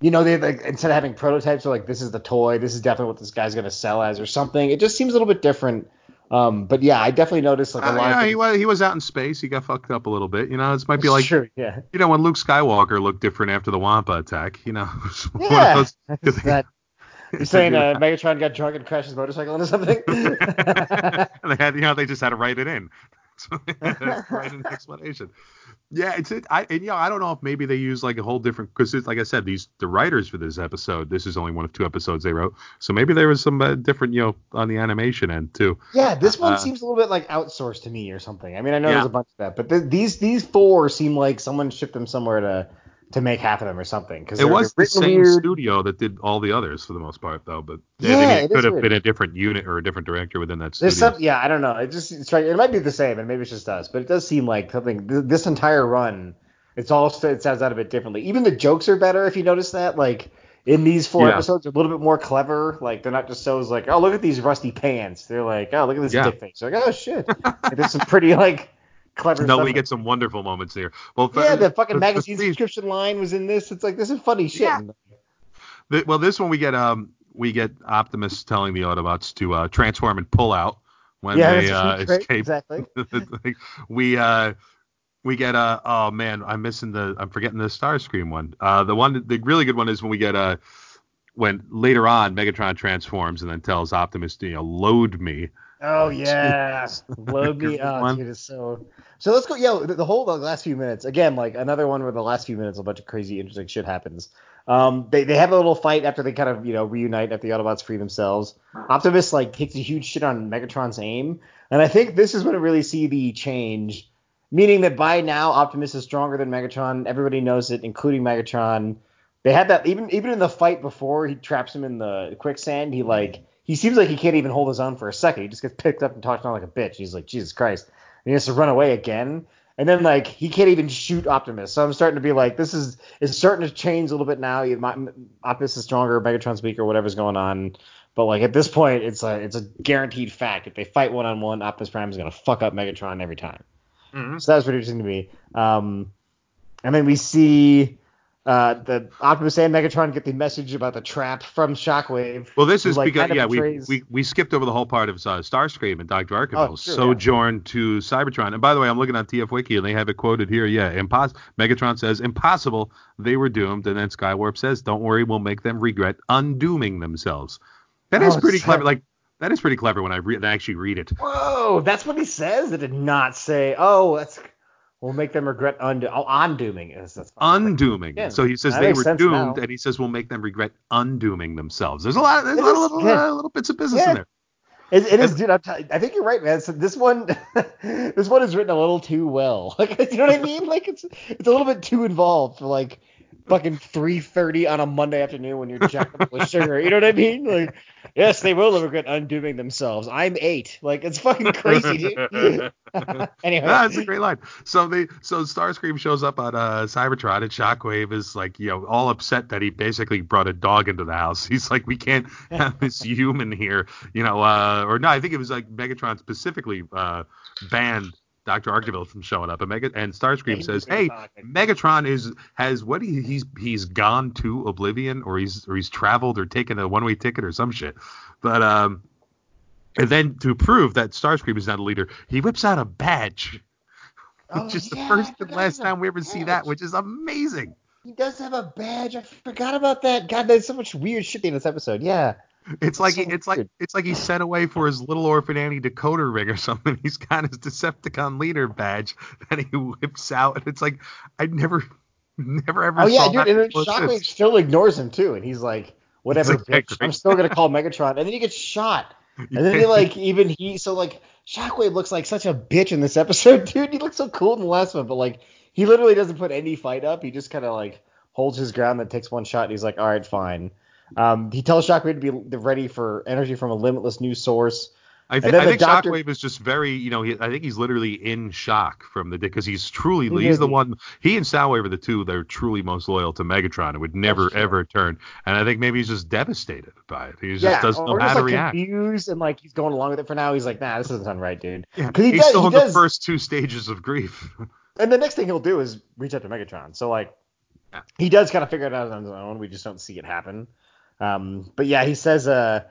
S2: you know they like instead of having prototypes they're like this is the toy this is definitely what this guy's going to sell as or something it just seems a little bit different um but yeah i definitely noticed like a
S1: Uh,
S2: lot
S1: yeah,
S2: of
S1: he was he was out in space. He got fucked up a little bit. You know, this might be like
S2: sure yeah
S1: you know when Luke Skywalker looked different after the Wampa attack. You know, One
S2: yeah
S1: those-
S2: that You saying uh, Megatron got drunk and crashed his motorcycle into something?
S1: they had, you know, they just had to write it in. Write an explanation. Yeah, it's it. I and you know, I don't know if maybe they use like a whole different because it's like I said, these the writers for this episode. This is only one of two episodes they wrote, so maybe there was some uh, different, you know, on the animation end too.
S2: Yeah, this one
S1: Uh,
S2: seems a little bit like outsourced to me or something. I mean, I know
S1: Yeah.
S2: there's a bunch of that, but th- these these four seem like someone shipped them somewhere to to make half of them or something. Because
S1: It was the same
S2: weird.
S1: studio that did all the others for the most part, though. But
S2: Yeah,
S1: I mean,
S2: it
S1: could have
S2: weird.
S1: been a different unit or a different director within that studio.
S2: There's some, yeah, I don't know. It just it's right. It might be the same, and maybe it's just us, but it does seem like something. th- This entire run, it's all it sounds out a bit differently. Even the jokes are better if you notice that. Like in these four
S1: Yeah.
S2: episodes, a little bit more clever. Like they're not just so like, oh look at these rusty pants. They're like, oh look at this
S1: Yeah.
S2: dick face. They're like, oh shit. There's some pretty like clever
S1: no,
S2: stuff.
S1: we get some wonderful moments here. Well,
S2: yeah, the fucking
S1: the-
S2: magazine
S1: the-
S2: subscription line was in this. It's like this is funny shit.
S1: Yeah. the- well, this one we get um we get Optimus telling the Autobots to uh, transform and pull out when
S2: Yeah,
S1: they uh, escape.
S2: exactly.
S1: we uh we get uh oh man I'm missing the I'm forgetting the Starscream one. Uh the one the really good one is when we get uh when later on Megatron transforms and then tells Optimus to you know load me.
S2: Oh yeah, load me up,
S1: one.
S2: dude. It's so. So let's go. Yeah, the, the whole the last few minutes again, like another one where the last few minutes a bunch of crazy, interesting shit happens. Um, they they have a little fight after they kind of you know reunite after the Autobots free themselves. Optimus like takes a huge shit on Megatron's aim, and I think this is when we really see the change, meaning that by now Optimus is stronger than Megatron. Everybody knows it, including Megatron. They had that even even in the fight before he traps him in the quicksand. He like he seems like he can't even hold his own for a second. He just gets picked up and talked on like a bitch. He's like Jesus Christ, and he has to run away again. And then like he can't even shoot Optimus. So I'm starting to be like this is it's starting to change a little bit now. Optimus is stronger, Megatron's weaker, whatever's going on. But like at this point, it's a it's a guaranteed fact. If they fight one on one, Optimus Prime is gonna fuck up Megatron every time. So that was pretty interesting to me. Um, and then we see uh, the Optimus and Megatron get the message about the trap from Shockwave.
S1: Well, this is
S2: like,
S1: because
S2: kind of
S1: yeah, we,
S2: betrays-
S1: we we skipped over the whole part of uh, Starscream and Dr. Arkeville
S2: Oh, sure, yeah.
S1: sojourn to Cybertron. And by the way, I'm looking on TF Wiki and they have it quoted here. Yeah, impos- Megatron says impossible, they were doomed, and then Skywarp says, "Don't worry, we'll make them regret undooming themselves." That is
S2: Oh,
S1: pretty
S2: it's
S1: clever.
S2: like-
S1: Like that is pretty clever when I re- actually read it.
S2: Whoa, that's what he says. It did not say. Oh, that's. We'll make them regret undo. Oh, undooming is that's.
S1: Undooming.
S2: Yeah,
S1: so he says they were doomed,
S2: now.
S1: and he says we'll make them regret undooming themselves. There's a lot. There's a lot of little, uh, little bits of business
S2: Yeah.
S1: in there.
S2: It, it is, dude. I'm t- I think you're right, man. So this one, this one is written a little too well. Like, you know what I mean? Like, it's it's a little bit too involved for like fucking 3:30 on a Monday afternoon when you're jacked up with sugar. You know what I mean? Like, yes, they will regret undoing themselves. I'm eight. Like, it's fucking crazy, dude. anyway,
S1: That's a great line. So they so Starscream shows up on uh, Cybertron and Shockwave is like you know all upset that he basically brought a dog into the house. He's like we can't have this human here, you know, uh, or no, I think it was like Megatron specifically uh, banned Dr. Arkeville from showing up. And Mega and Starscream says, "Hey, Megatron is has what he, he's he's gone to Oblivion or he's or he's traveled or taken a one way ticket or some shit." But um, and then to prove that Starscream is not a leader, he whips out a badge,
S2: Oh,
S1: which is the first and last time we ever see that, which is amazing.
S2: he does have a badge. I forgot about that. God, there's so much weird shit in this episode. Yeah.
S1: It's like
S2: so
S1: it's like it's like he's sent away for his little orphan Annie decoder ring or something. He's got his Decepticon leader badge that he whips out, and it's like I never, never ever.
S2: Oh yeah,
S1: saw
S2: dude,
S1: that
S2: and Shockwave still ignores him too, and he's like, "Whatever,
S1: He's like,
S2: bitch. I'm still gonna call Megatron." And then he gets shot. And then he like even he so like Shockwave looks like such a bitch in this episode, dude. He looks so cool in the last one, but like he literally doesn't put any fight up. He just kind of like holds his ground, then takes one shot, and he's like, "All right, fine." Um, he tells Shockwave to be ready for energy from a limitless new source.
S1: I, th- I think
S2: doctor-
S1: Shockwave is just very, you know, he, I think he's literally in shock from the because he's truly
S2: He
S1: he's the one. He and Soundwave are the two that are truly most loyal to Megatron and would never ever turn. And I think maybe he's just devastated by it. He just
S2: yeah,
S1: doesn't
S2: or
S1: know how
S2: just
S1: to
S2: like
S1: react.
S2: confused and like he's going along with it for now. He's like, "Nah, this doesn't sound right, dude."
S1: Yeah,
S2: he
S1: he's
S2: does-
S1: still
S2: he
S1: in
S2: does-
S1: the first two stages of grief.
S2: And the next thing he'll do is reach out to Megatron. So like
S1: Yeah.
S2: he does kind of figure it out on his own. We just don't see it happen. Um, but yeah, he says, uh,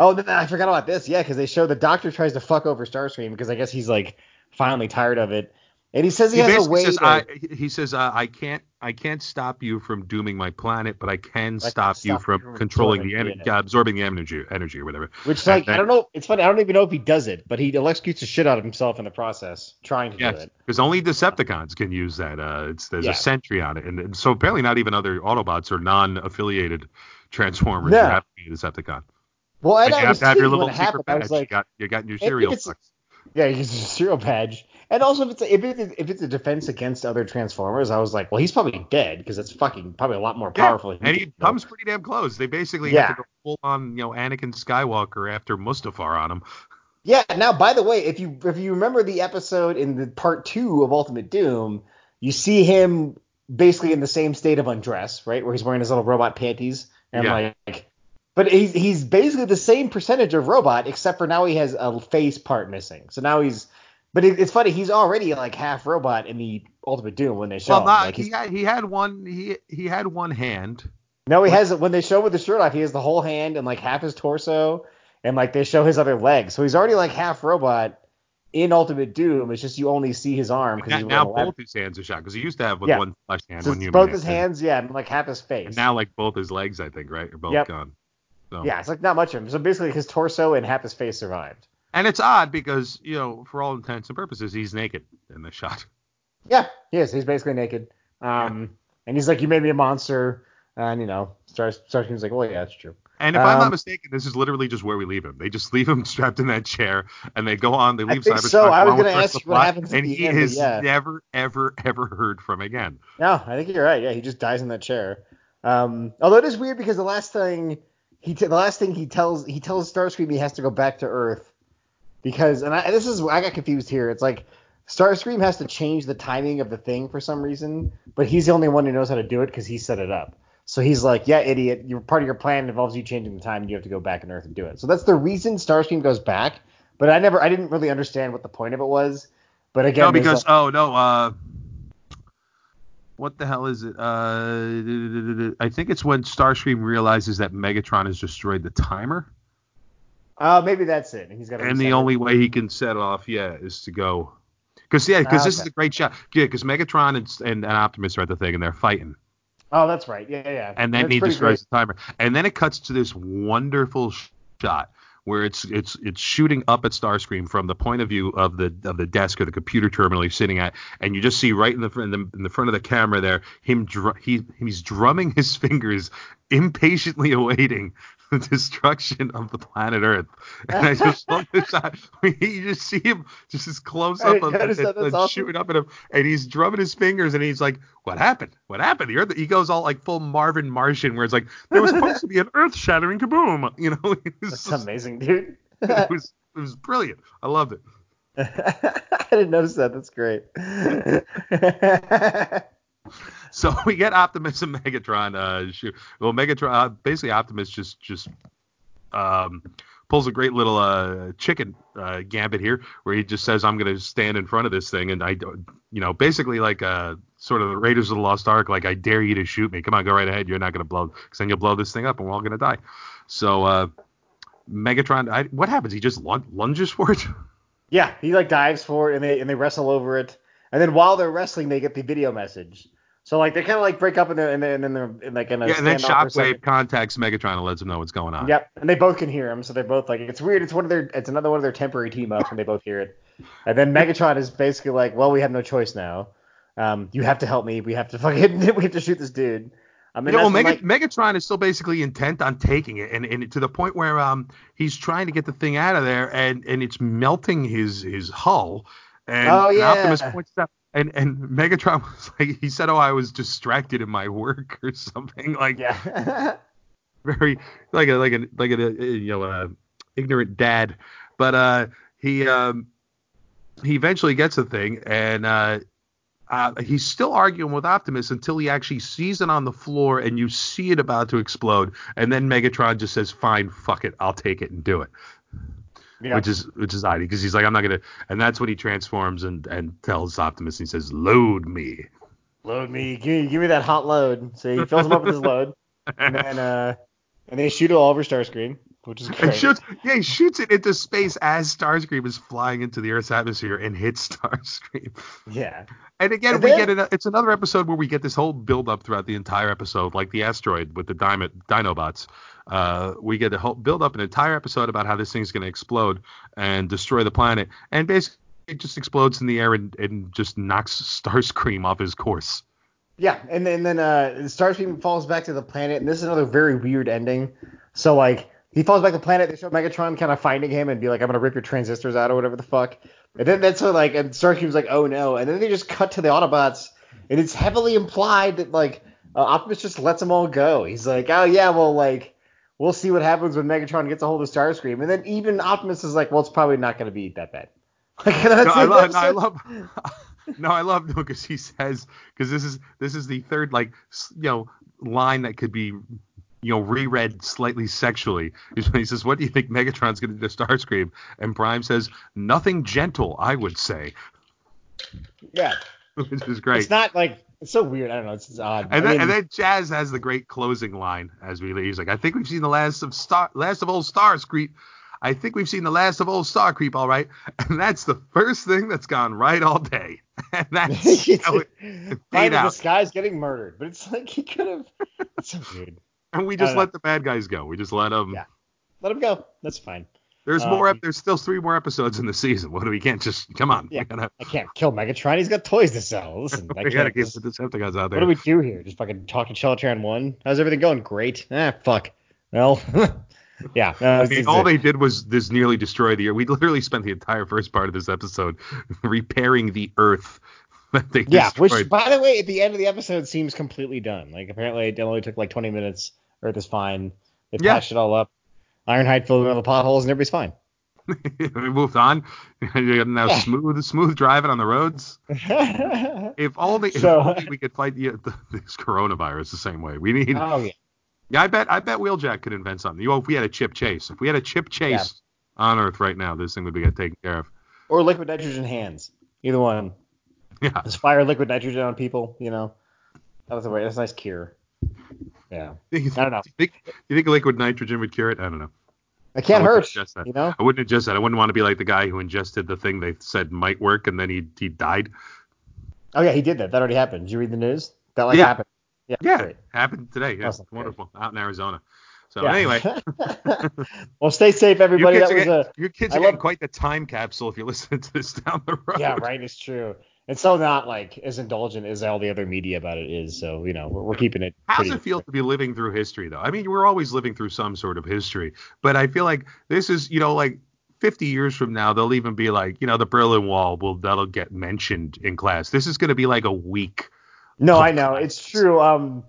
S2: oh, I forgot about this. Yeah, because they show the Doctor tries to fuck over Starscream because I guess he's like finally tired of it. And he says he,
S1: He
S2: has a way.
S1: says,
S2: to,
S1: I, he says, uh, I can't, I can't stop you from dooming my planet, but I can
S2: can
S1: stop you
S2: stop
S1: from
S2: you from
S1: controlling the
S2: absorbing
S1: energy,
S2: it.
S1: yeah, absorbing the energy, energy or whatever.
S2: which
S1: and
S2: like I don't know. It's funny. I don't even know if he does it, but he electrocutes the shit out of himself in the process trying to do it.
S1: because only Decepticons can use that. Uh, it's there's
S2: Yeah.
S1: a sentry on it, and, and so apparently not even other Autobots or non-affiliated Transformers.
S2: Yeah.
S1: You have to be a Decepticon.
S2: Well,
S1: And
S2: and I
S1: you have
S2: was
S1: to have your little secret
S2: I
S1: badge.
S2: was like,
S1: you got you got your cereal box.
S2: yeah, he's a cereal badge. And also, if it's a, if it's a, if it's a defense against other Transformers, I was like, well, he's probably dead because it's fucking probably a lot more
S1: Yeah,
S2: powerful. than
S1: and
S2: he
S1: comes pretty damn close. They basically
S2: Yeah.
S1: have to go full on, you know, Anakin Skywalker after Mustafar on him.
S2: Yeah. Now, by the way, if you if you remember the episode in the part two of Ultimate Doom, you see him basically in the same state of undress, right, where he's wearing his little robot panties and
S1: Yeah.
S2: like. But he's he's basically the same percentage of robot, except for now he has a face part missing. So now he's, but it, it's funny, he's already like half robot in the Ultimate Doom when they show
S1: Well,
S2: him.
S1: not,
S2: Like,
S1: he had he had one he he had one hand.
S2: No, he has when they show with the shirt off, he has the whole hand and like half his torso, and like they show his other leg. So he's already like half robot in Ultimate Doom. It's just you only see his arm because
S1: Now,
S2: he's
S1: now
S2: wearing a lab-
S1: both his hands are shot because he used to have with
S2: Yeah.
S1: one flesh hand,
S2: so
S1: one
S2: it's
S1: human
S2: both his
S1: and-
S2: hands, yeah, and like half his face.
S1: And now like both his legs, I think, right, are both
S2: Yep.
S1: gone. So.
S2: yeah, it's like not much of him. So basically, his torso and half his face survived.
S1: And it's odd because you know, for all intents and purposes, he's naked in the shot.
S2: Yeah, he is. He's basically naked. Um, and he's like, "You made me a monster," and you know, Star Starscream's like, "Well, yeah, that's true."
S1: And if I'm not
S2: Um,
S1: mistaken, this is literally just where we leave him. They just leave him strapped in that chair, and they go on. They leave Cybertron.
S2: so. I was
S1: the rest
S2: ask what happens
S1: and he
S2: end,
S1: is
S2: yeah.
S1: never, ever, ever heard from again.
S2: No, I think you're right. Yeah, he just dies in that chair. Um, although it is weird because the last thing he t- the last thing he tells he tells Starscream he has to go back to Earth because and I, this is I got confused here. It's like Starscream has to change the timing of the thing for some reason, but he's the only one who knows how to do it because he set it up. So he's like, yeah, idiot, your part of your plan involves you changing the time, and you have to go back on Earth and do it. So that's the reason Starscream goes back. But I never, I didn't really understand what the point of it was. But again,
S1: no, because oh no, uh, what the hell is it? Uh, I think it's when Starscream realizes that Megatron has destroyed the timer,
S2: uh, maybe that's it. And he's got.
S1: and the only way he can set off, yeah, is to go. Because yeah, because
S2: Ah,
S1: this is a great shot. Yeah, because Megatron and, and, and Optimus are at the thing, and they're fighting.
S2: Oh, that's right. Yeah, yeah.
S1: and then
S2: That's
S1: he destroys the timer. And then it cuts to this wonderful shot where it's it's it's shooting up at Starscream from the point of view of the of the desk or the computer terminal he's sitting at, and you just see right in the front in the, in the front of the camera there him dr- he he's drumming his fingers, impatiently awaiting the destruction of the planet Earth. And I just love this shot. You just see him just this close up of and- and
S2: awesome.
S1: shooting up at him, and he's drumming his fingers, and he's like, "What happened? What happened?" The Earth. He goes all like full Marvin Martian, where it's like there was supposed to be an earth-shattering kaboom. You know,
S2: That's
S1: just-
S2: amazing, dude.
S1: it was it was brilliant. I loved it.
S2: I didn't notice that. That's great.
S1: So we get Optimus and Megatron. Uh, shoot. Well, Megatron, uh, basically Optimus just just um pulls a great little uh chicken uh gambit here, where he just says, "I'm gonna stand in front of this thing," and I, you know, basically like uh sort of the Raiders of the Lost Ark, like I dare you to shoot me. Come on, go right ahead. You're not gonna blow, because then you'll blow this thing up, and we're all gonna die. So uh Megatron, I, what happens? He just lun- lunges for it.
S2: yeah, he like dives for it, and they and they wrestle over it, and then while they're wrestling, they get the video message. So like they kind of like break up and then and then they're in like in a
S1: yeah, and then
S2: standoff for a
S1: Shockwave contacts Megatron and lets him know what's going on.
S2: Yep, and they both can hear him, so they're both like it's weird. It's one of their it's another one of their temporary team ups when they both hear it. And then Megatron is basically like, well, we have no choice now. Um, you have to help me. We have to fucking we have to shoot this dude. I mean,
S1: Yeah, well,
S2: when, like,
S1: Megatron is still basically intent on taking it, and, and to the point where um he's trying to get the thing out of there, and and it's melting his his hull. And,
S2: Oh, yeah.
S1: Optimus points out, and and Megatron was like, he said, "Oh, I was distracted in my work or something like
S2: yeah.
S1: very like a like a like a, you know uh, ignorant dad." But uh he um he eventually gets the thing, and uh uh, he's still arguing with Optimus until he actually sees it on the floor and you see it about to explode, and then Megatron just says, "Fine, fuck it, I'll take it and do it,"
S2: yeah.
S1: which is which is odd because he's like, "I'm not gonna," and that's when he transforms and and tells Optimus, he says, "Load me."
S2: load me, give me, give me that hot load. So he fills him up with his load, and then uh, and they shoot it all over Starscream. Which is great.
S1: Shoots, yeah, he shoots it into space as Starscream is flying into the Earth's atmosphere and hits Starscream.
S2: Yeah.
S1: And again,
S2: And
S1: we
S2: then-
S1: get an, it's another episode where we get this whole build up throughout the entire episode, like the asteroid with the Dino, Dinobots. Uh, we get a whole build up an entire episode about how this thing's going to explode and destroy the planet, and basically it just explodes in the air and, and just knocks Starscream off his course.
S2: Yeah, and then, and then uh, Starscream falls back to the planet, and this is another very weird ending. So like he falls back to the planet. They show Megatron kind of finding him and be like, "I'm gonna rip your transistors out" or whatever the fuck. And then that's like and Starscream's like, "Oh no!" And then they just cut to the Autobots, and it's heavily implied that like uh, Optimus just lets them all go. He's like, "Oh yeah, well like." We'll see what happens when Megatron gets a hold of Starscream, and then even Optimus is like, "Well, it's probably not going to be that bad." Like, that's
S1: No, I love, no, I love, no, I love because he says because this is this is the third like you know line that could be you know reread slightly sexually. He says, "What do you think Megatron's going to do to Starscream?" And Prime says, "Nothing gentle, I would say,"
S2: Yeah,
S1: which is great.
S2: it's not like it's so weird. I don't know. It's, odd.
S1: and
S2: I
S1: then,
S2: mean,
S1: and then Jazz has the great closing line as we leave. He's like, "I think we've seen the last of Star, last of old Starscream." I think we've seen the last of old Star Creep, all right. And that's the first thing that's gone right all day. And that's how it, it
S2: Finally,
S1: out.
S2: this guy's getting murdered, but it's like he could have. It's so weird.
S1: And we just
S2: don't
S1: let the bad guys go. We just let them.
S2: Yeah. Let him go. That's fine.
S1: There's more.
S2: Um,
S1: ep- There's still three more episodes in the season. What do we can't just come on?
S2: Yeah.
S1: Gotta,
S2: I can't kill Megatron. He's got toys to sell. Listen, I
S1: gotta keep the Decepticons out
S2: what do we do here? Just fucking talk to Chelatran one. How's everything going? Great. Ah, fuck. Well, yeah. no,
S1: I mean, all
S2: a-
S1: they did was this nearly destroy the Earth. We literally spent the entire first part of this episode repairing the Earth
S2: Yeah,
S1: destroyed.
S2: which by the way, at the end of the episode seems completely done. Like apparently it only took like 20 minutes. Earth is fine. They
S1: Yeah.
S2: patched it all up. Ironhide filled in all the potholes and everybody's fine.
S1: we moved on. Now
S2: Yeah.
S1: smooth, smooth driving on the roads. If only, if
S2: So-
S1: only we could fight the, the, this coronavirus the same way. We need.
S2: oh yeah.
S1: Yeah, I bet. I bet Wheeljack could invent something. You know, if we had a Chip Chase, if we had a Chip Chase on Earth right now, this thing would be taken care of.
S2: Or liquid nitrogen hands. Either one.
S1: Yeah.
S2: Just fire liquid nitrogen on people, you know. That was a way. That's a nice cure. Yeah.
S1: I
S2: don't know.
S1: You think, you think liquid nitrogen would cure it? I don't know.
S2: It can't hurt. You know.
S1: I wouldn't ingest that. I wouldn't want to be like the guy who ingested the thing they said might work and then he he died.
S2: Oh yeah, he did that. That already happened. Did you read the news? That like
S1: Yeah.
S2: happened. Yeah.
S1: Yeah,
S2: great.
S1: happened today. Yeah,
S2: Awesome.
S1: wonderful. Out in Arizona. So
S2: Yeah.
S1: anyway,
S2: well, stay safe,
S1: your
S2: everybody.
S1: kids,
S2: That
S1: are
S2: was a
S1: your kids are getting
S2: love-
S1: quite the time capsule if you're listening to this down the road.
S2: yeah, right. It's true. It's so not like as indulgent as all the other media about it is. So you know, we're, we're keeping it.
S1: How does it feel to be living through history, though? I mean, we're always living through some sort of history, but I feel like this is, you know, like 50 years from now, they'll even be like, you know, the Berlin Wall will that'll get mentioned in class. This is going to be like a week.
S2: No, I know it's true. Um,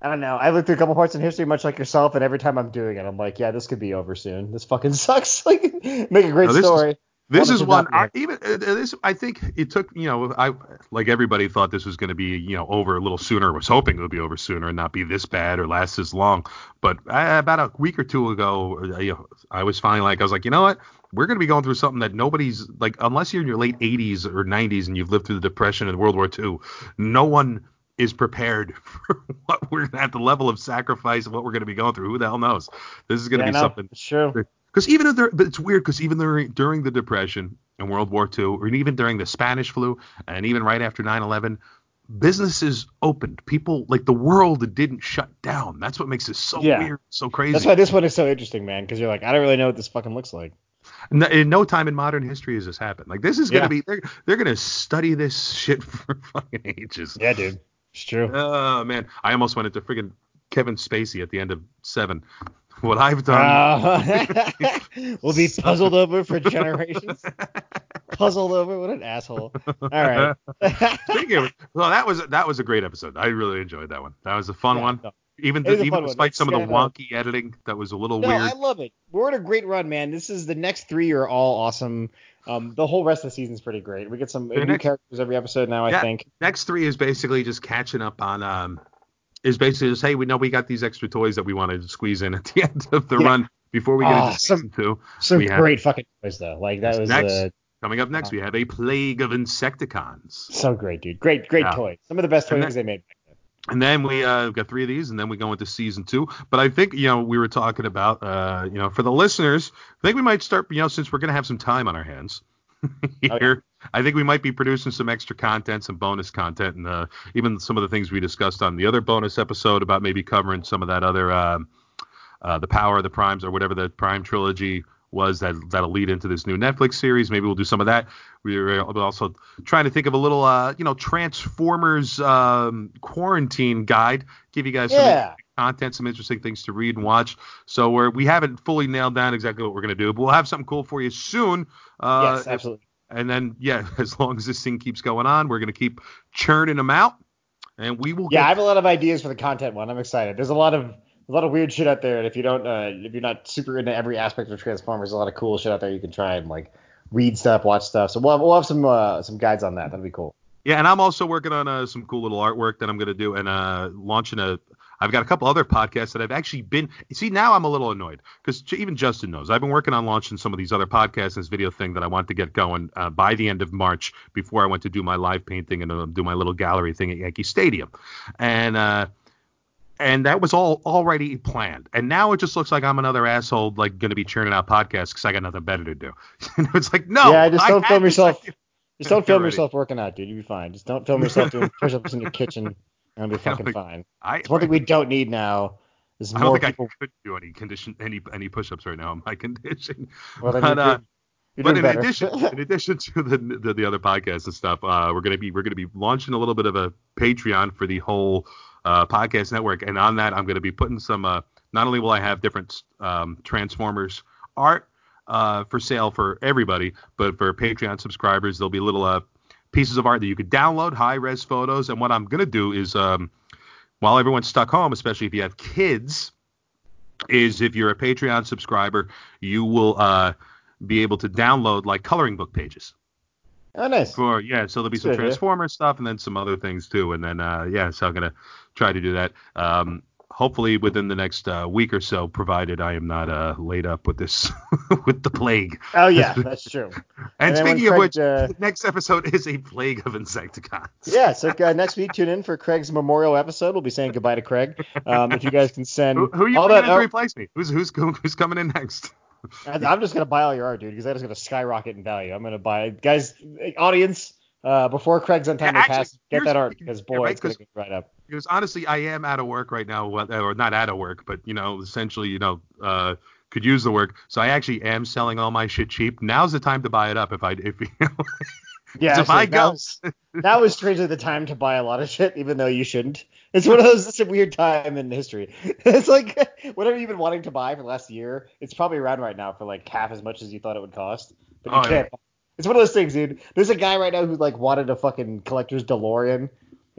S2: I don't know. I looked through a couple parts in history, much like yourself, and every time I'm doing it, I'm like, yeah, this could be over soon. This fucking sucks. Like, make a great
S1: No,
S2: story.
S1: Is
S2: this is
S1: one. I, even uh, this, I think it took. You know, I like everybody thought this was going to be, you know, over a little sooner. Was hoping it would be over sooner and not be this bad or last this long. But I, about a week or two ago, uh, you know, I was finally like, I was like, you know what? We're going to be going through something that nobody's like, unless you're in your late 80s or 90s and you've lived through the Depression and World War II. No one is prepared for what we're at the level of sacrifice and what we're going to be going through. Who the hell knows? This is going to
S2: Yeah,
S1: be
S2: no,
S1: something
S2: true.
S1: Because even if there, but it's weird because even during, during the Depression and World War II, or even during the Spanish flu, and even right after 9/11, businesses opened. People like the world didn't shut down. That's what makes it so
S2: Yeah.
S1: weird, so crazy.
S2: That's why this one is so interesting, man. Because you're like, I don't really know what this fucking looks like.
S1: No- in no time in modern history has this happened. Like this is gonna
S2: Yeah.
S1: be they're they're gonna study this shit for fucking ages.
S2: Yeah, dude. It's true.
S1: Oh man, I almost went into friggin' Kevin Spacey at the end of Seven. What I've done.
S2: Uh, we'll be puzzled over for generations. puzzled over. What an asshole. All right.
S1: Speaking well, that was that was a great episode. I really enjoyed that one. That was a fun
S2: Yeah,
S1: one.
S2: no.
S1: Even the, even
S2: fun one.
S1: despite
S2: It's
S1: some of the wonky editing, that was a little
S2: No,
S1: weird.
S2: I love it. We're in a great run, man. This is the next three are all awesome. Um, the whole rest of the season's pretty great. We get some new
S1: next-
S2: characters every episode now. I
S1: Yeah.
S2: think.
S1: Next three is basically just catching up on. Um, is basically just hey, we know we got these extra toys that we wanted to squeeze in at the end of the
S2: Yeah.
S1: run before we get into season
S2: some-
S1: two.
S2: Some
S1: We have-
S2: great fucking toys though. Like that was
S1: Next.
S2: uh,
S1: Coming up next, we have a plague of insecticons.
S2: so great, dude. Great, great
S1: Yeah.
S2: toys. Some of the best toys they made.
S1: and then we uh, got three of these, and then we go into season two. But I think you know we were talking about uh, you know for the listeners, I think we might start you know since we're gonna have some time on our hands here. Oh, yeah. I think we might be producing some extra content, some bonus content, and uh, even some of the things we discussed on the other bonus episode about maybe covering some of that other uh, uh, the Power of the Primes or whatever the Prime trilogy was that that'll lead into this new Netflix series. Maybe we'll do some of that. We are also trying to think of a little, uh, you know, Transformers um, quarantine guide. Give you guys yeah. some content, some interesting things to read and watch. So we're we haven't fully nailed down exactly what we're gonna do, but we'll have something cool for you soon.
S2: Uh, yes, absolutely.
S1: And then yeah, as long as this thing keeps going on, we're gonna keep churning them out, and we will.
S2: Yeah, get- I have a lot of ideas for the content one. I'm excited. There's a lot of a lot of weird shit out there. And if you don't, uh, if you're not super into every aspect of Transformers, there's a lot of cool shit out there you can try and like read stuff, watch stuff. So we'll have, we'll have some uh, some guides on that. That'll be cool.
S1: Yeah, and I'm also working on uh, some cool little artwork that I'm gonna do and uh, launching a. I've got a couple other podcasts that I've actually been. See, now I'm a little annoyed because even Justin knows I've been working on launching some of these other podcasts and this video thing that I want to get going uh, by the end of March before I went to do my live painting and uh, do my little gallery thing at Yankee Stadium. And uh, and that was all already planned. And now it just looks like I'm another asshole, like going to be churning out podcasts because I got nothing better to do. it's like no.
S2: Yeah, just don't film yourself. Just don't film yourself working out, dude. You'll be fine. Just don't film yourself doing push-ups in your kitchen. I'll be fucking fine. I, it's one thing we don't need now. Is I don't think people...
S1: I could do any condition, any any push-ups right now in my condition. Well, but, uh, but in better. addition, in addition to the, the, the other podcasts and stuff, uh, we're gonna be we're gonna be launching a little bit of a Patreon for the whole uh, podcast network. And on that, I'm going to be putting some. Uh, not only will I have different um, Transformers art uh, for sale for everybody, but for Patreon subscribers, there'll be a little uh, pieces of art that you could download, high res photos. And what I'm going to do is, um, while everyone's stuck home, especially if you have kids, is if you're a Patreon subscriber, you will uh, be able to download like coloring book pages.
S2: Oh, nice.
S1: For yeah, so there'll be That's some Transformer stuff and then some other things too. And then uh, yeah, so I'm gonna try to do that. Um, hopefully within the next uh, week or so, provided I am not uh, laid up with this with the plague.
S2: Oh yeah, that's true.
S1: And, and speaking Craig, of which, uh, next episode is a plague of Insecticons.
S2: yeah, so uh, next week tune in for Craig's memorial episode. We'll be saying goodbye to Craig. Um, if you guys can send
S1: who, who are you all that, to replace me? Who's who's who's coming in next?
S2: I'm just gonna buy all your art, dude, because that is gonna skyrocket in value. I'm gonna buy, guys, audience. Uh, before Craig's on time yeah, actually, pass, get that art because boy, yeah, right, it's gonna right up.
S1: Because honestly, I am out of work right now, or not out of work, but you know, essentially, you know, uh, could use the work. So I actually am selling all my shit cheap. Now's the time to buy it up if I if you know.
S2: Yeah, if I go. Now is strangely the time to buy a lot of shit, even though you shouldn't. It's one of those. It's a weird time in history. It's like whatever you've been wanting to buy for the last year, it's probably around right now for like half as much as you thought it would cost, but you oh, can't. Yeah. It's one of those things, dude. There's a guy right now who like wanted a fucking collector's DeLorean,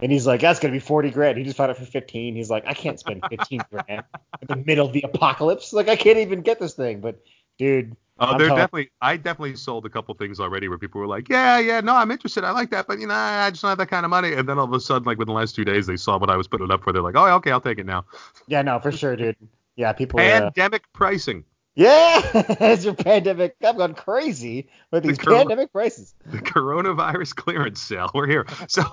S2: and he's like, that's gonna be 40 grand. He just found it for 15. He's like, I can't spend 15 grand in the middle of the apocalypse. Like, I can't even get this thing. But dude,
S1: Oh, they're definitely. I definitely sold a couple things already where people were like, "Yeah, yeah, no, I'm interested. I like that, but you know, I just don't have that kind of money." And then all of a sudden, like within the last two days, they saw what I was putting up for. They're like, "Oh, okay, I'll take it now."
S2: Yeah, no, for sure, dude. Yeah, people.
S1: Pandemic uh, pricing.
S2: Yeah, as your pandemic, I've gone crazy with these the pandemic prices.
S1: The coronavirus clearance sale. We're here. So.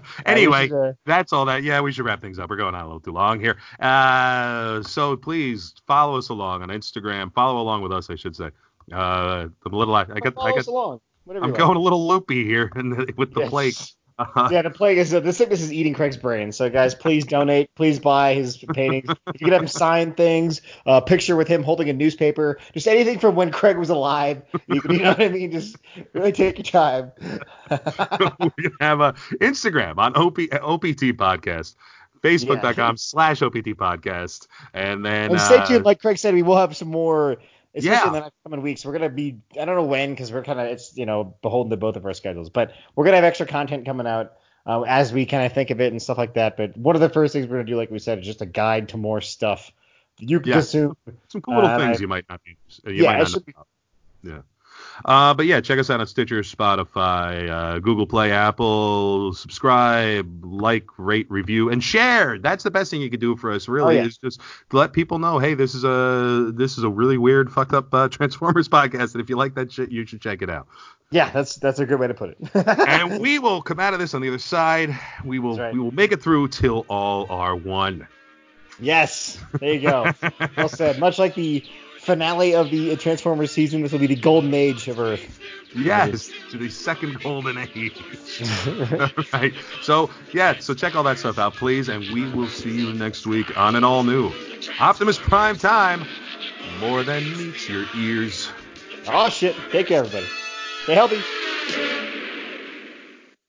S1: anyway, should, uh, that's all that. Yeah, we should wrap things up. We're going on a little too long here. Uh, so please follow us along on Instagram. Follow along with us, I should say. Uh, I'm little. I, I got. I got. Along, Whatever I'm going like. a little loopy here the, with the yes. plague.
S2: Uh-huh. Yeah, the plague is the sickness is eating Craig's brain. So guys, please donate. Please buy his paintings. if you can have him sign things, a uh, picture with him holding a newspaper, just anything from when Craig was alive. You, you know what I mean? Just really take your time.
S1: we have a Instagram on OP, OPT podcast. Facebook.com yeah. slash OPT podcast. And then.
S2: And stay uh, tuned. Like Craig said, we will have some more especially yeah. in the next coming weeks. We're gonna be I don't know when because we're kind of it's you know beholden to both of our schedules, but we're gonna have extra content coming out uh, as we kind of think of it and stuff like that. But one of the first things we're gonna do, like we said, is just a guide to more stuff you can yeah. consume.
S1: Some cool little uh, things you might not be. You yeah, might not
S2: be,
S1: yeah. Uh, but yeah, check us out on Stitcher, Spotify, uh, Google Play, Apple. Subscribe, like, rate, review, and share. That's the best thing you could do for us. Really,
S2: Oh, yeah.
S1: is just let people know, hey, this is a this is a really weird, fucked up uh, Transformers podcast, and if you like that shit, you should check it out.
S2: Yeah, that's that's a good way to put it.
S1: and we will come out of this on the other side. We will
S2: right.
S1: we will make it through till all are one.
S2: yes, there you go. well said. Much like the finale of the Transformers season, this will be the golden age of Earth.
S1: Yes, to the second golden age. right. So yeah, so check all that stuff out, please, and we will see you next week on an all new Optimus Prime time. More than meets your ears.
S2: oh shit. Take care, everybody. Stay healthy.